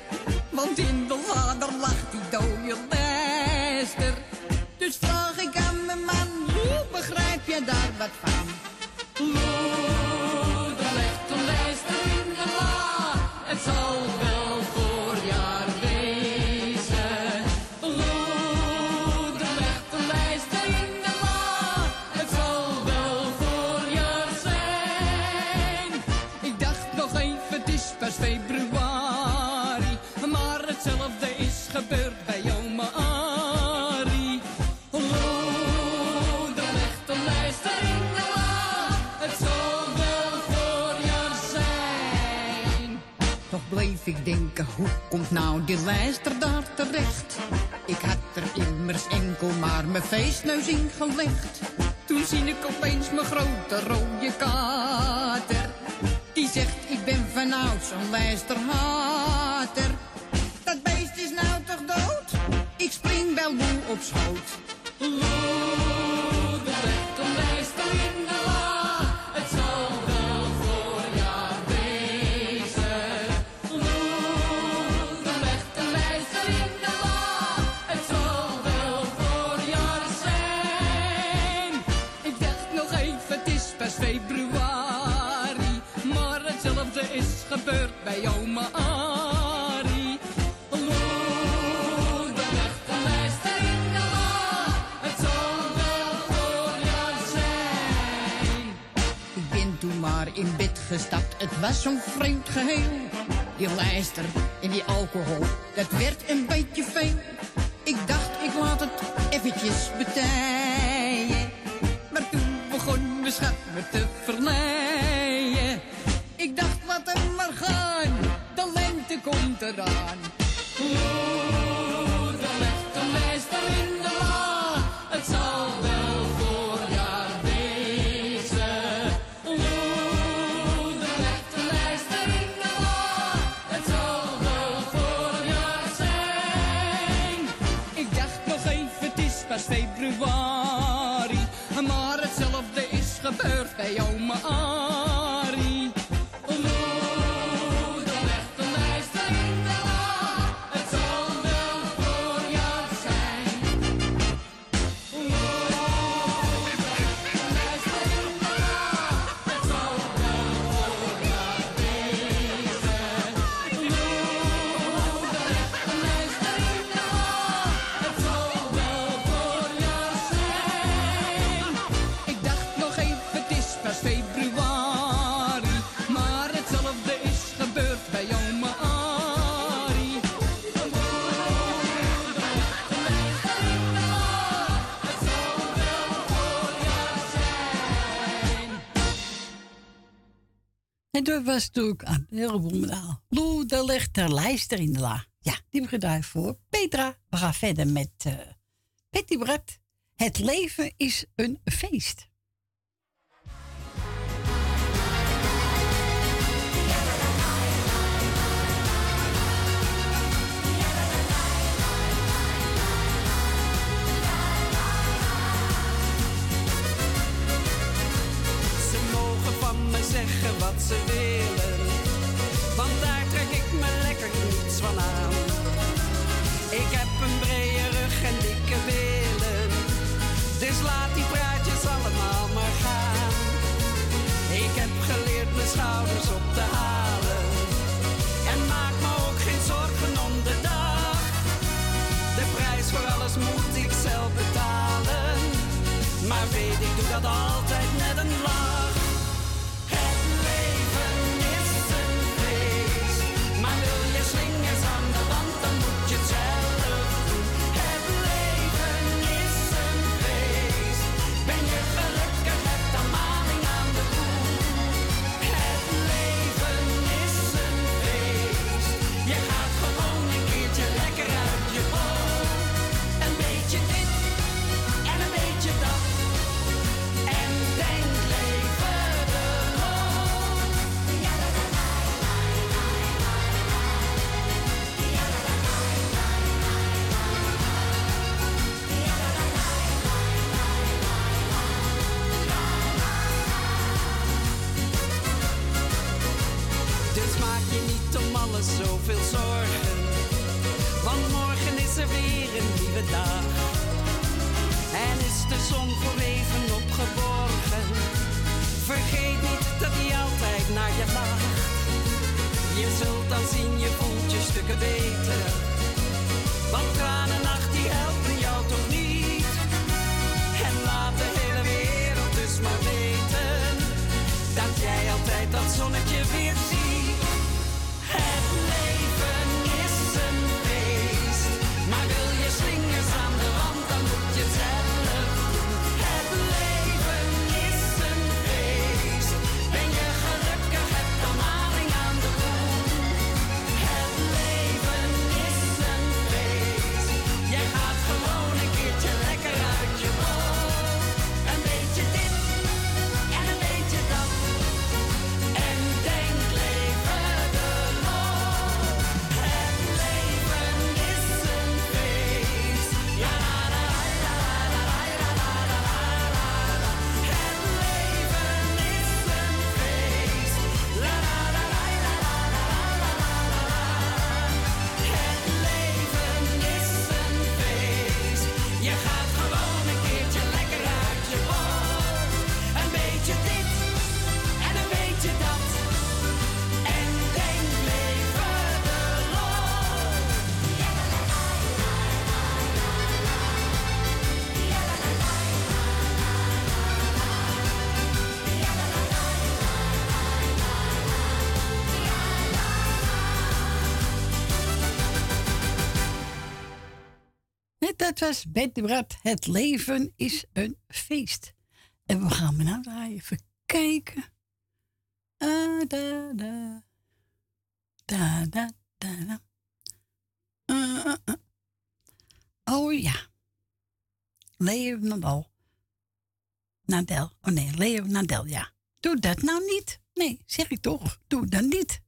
Want in de lader lag die dode lijster. Dus vraag ik aan mijn man, hoe begrijp je daar wat van? Komt nou die lijster daar terecht? Ik had er immers enkel maar mijn feestneus in gelegd. Toen zie ik opeens mijn grote rode kater. Die zegt, ik ben vanouds een lijsterhater. Dat beest is nou toch dood? Ik spring wel moe op schoot. Gestapt, het was zo'n vreemd geheel. Die lijster en die alcohol, dat werd een beetje veel. Ik dacht, ik laat het eventjes betijen. Maar toen begon mijn schat me te verleiden. Gebeurd bij oma Arie. En dat was natuurlijk aan de hele Bloemendaal. Lou, daar ligt er lijster in de la. Ja, die gedraaid voor Petra. We gaan verder met eh Betty Brett. Het leven is een feest. zeggen wat ze willen. Want daar trek ik me lekker niets van aan. Ik heb een brede rug en dikke billen. Dus laat die praatjes allemaal maar gaan. Ik heb geleerd mijn schouders op te halen. En maak me ook geen zorgen om de dag. De prijs voor alles moet ik zelf betalen. Maar weet ik doe dat al Het leven is een feest. En we gaan me nou draaien. Even kijken. Ah, da, da. Da, da, ah, ah, Oh ja. Leo Nadal. Nadel. Oh nee, Leo Nadel, ja. Doe dat nou niet. Nee, zeg ik toch. Doe dat niet.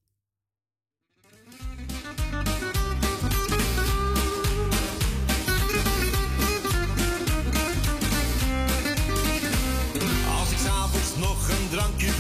drank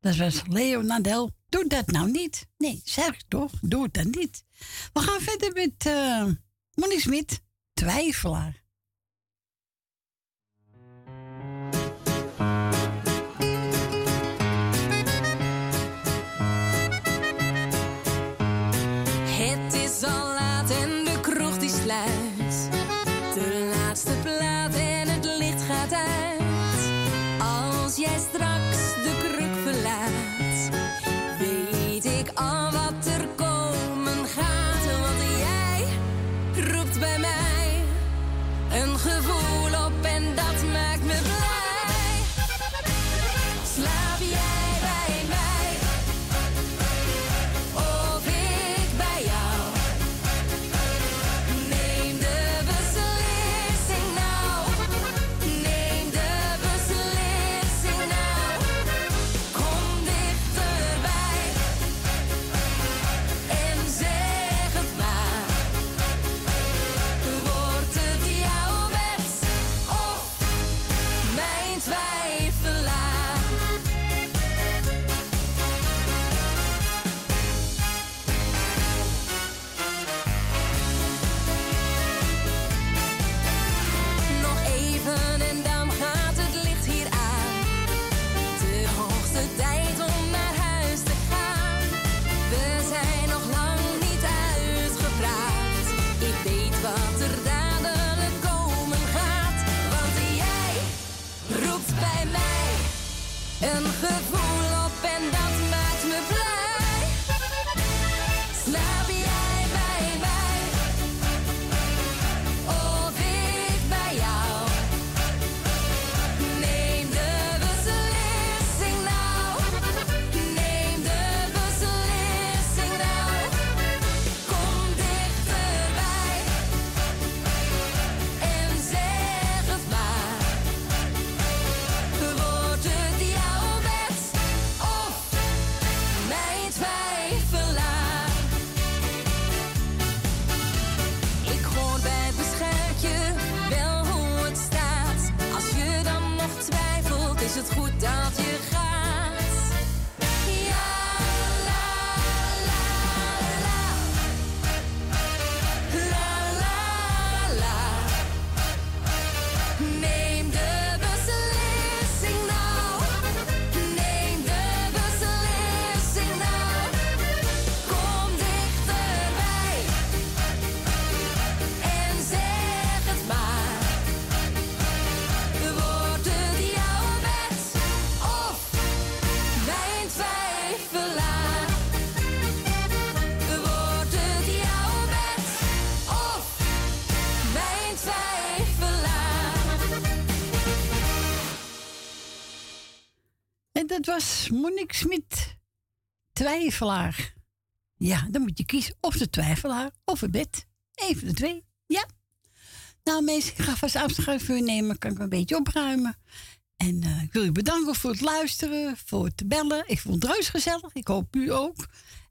Dat was Leo Nadel. Doe dat nou niet. Nee, zeg toch. Doe dan niet. We gaan verder met eh Monique Smit. Twijfelaar. Monique Smit. Twijfelaar. Ja, dan moet je kiezen of de twijfelaar of het bed. Even de twee. Ja. Nou mensen, ik ga vast afscheid voor u nemen. Kan ik een beetje opruimen. En eh, ik wil u bedanken voor het luisteren, voor het bellen. Ik vond het reus gezellig. Ik hoop u ook.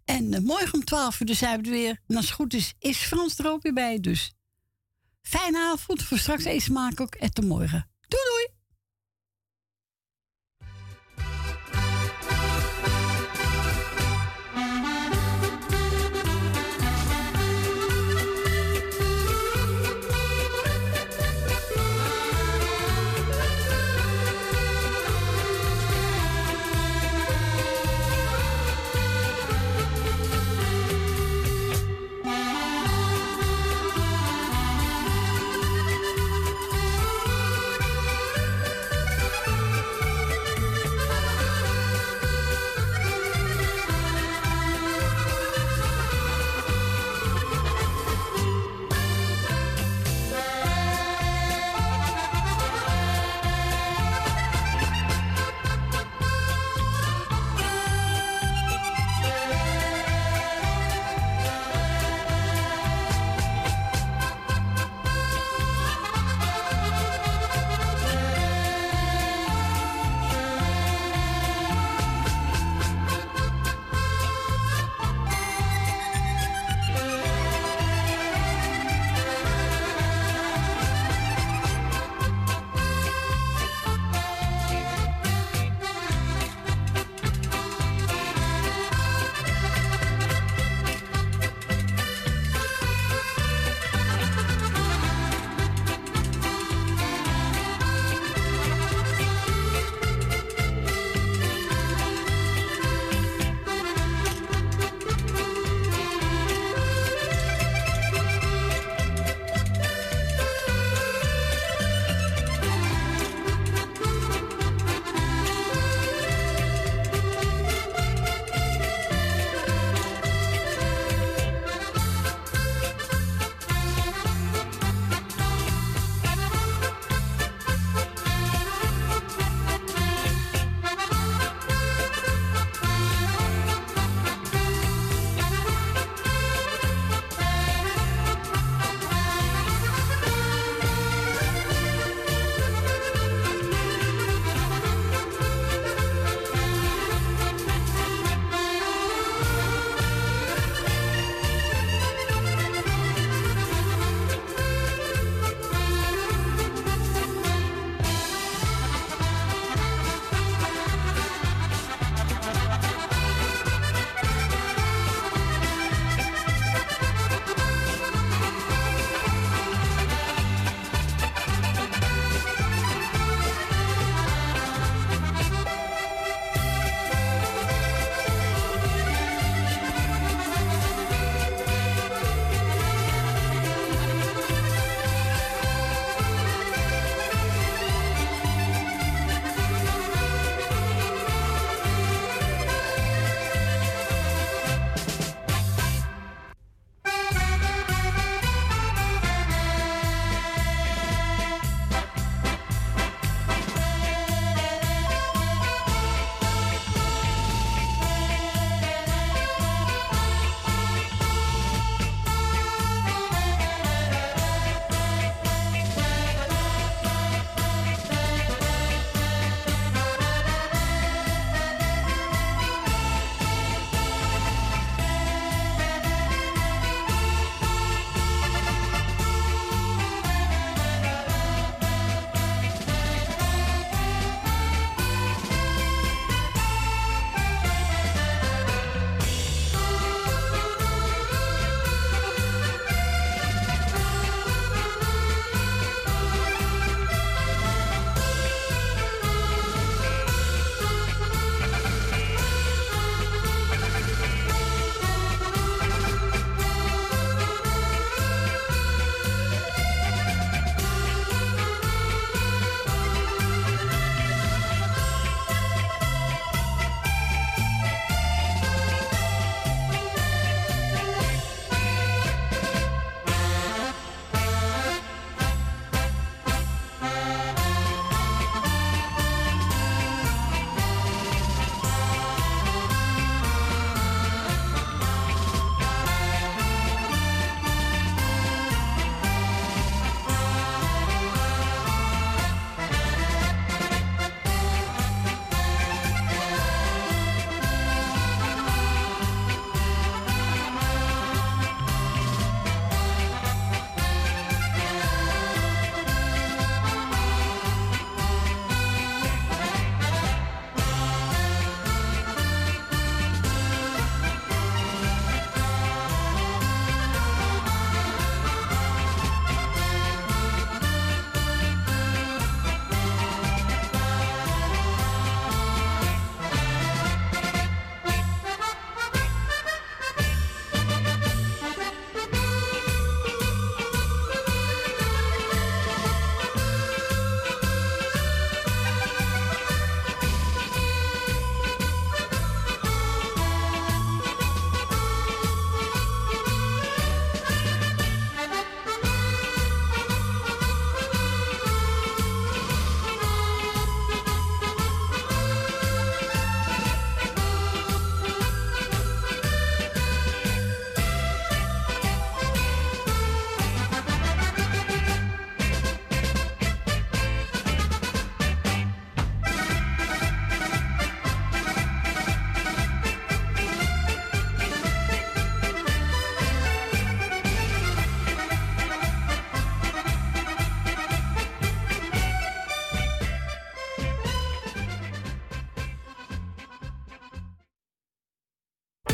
En eh, morgen om 12 uur zijn we er weer. En als het goed is, is Frans er ook weer bij. Dus fijne avond. Voor straks eens maken. En tot morgen. Doei doei.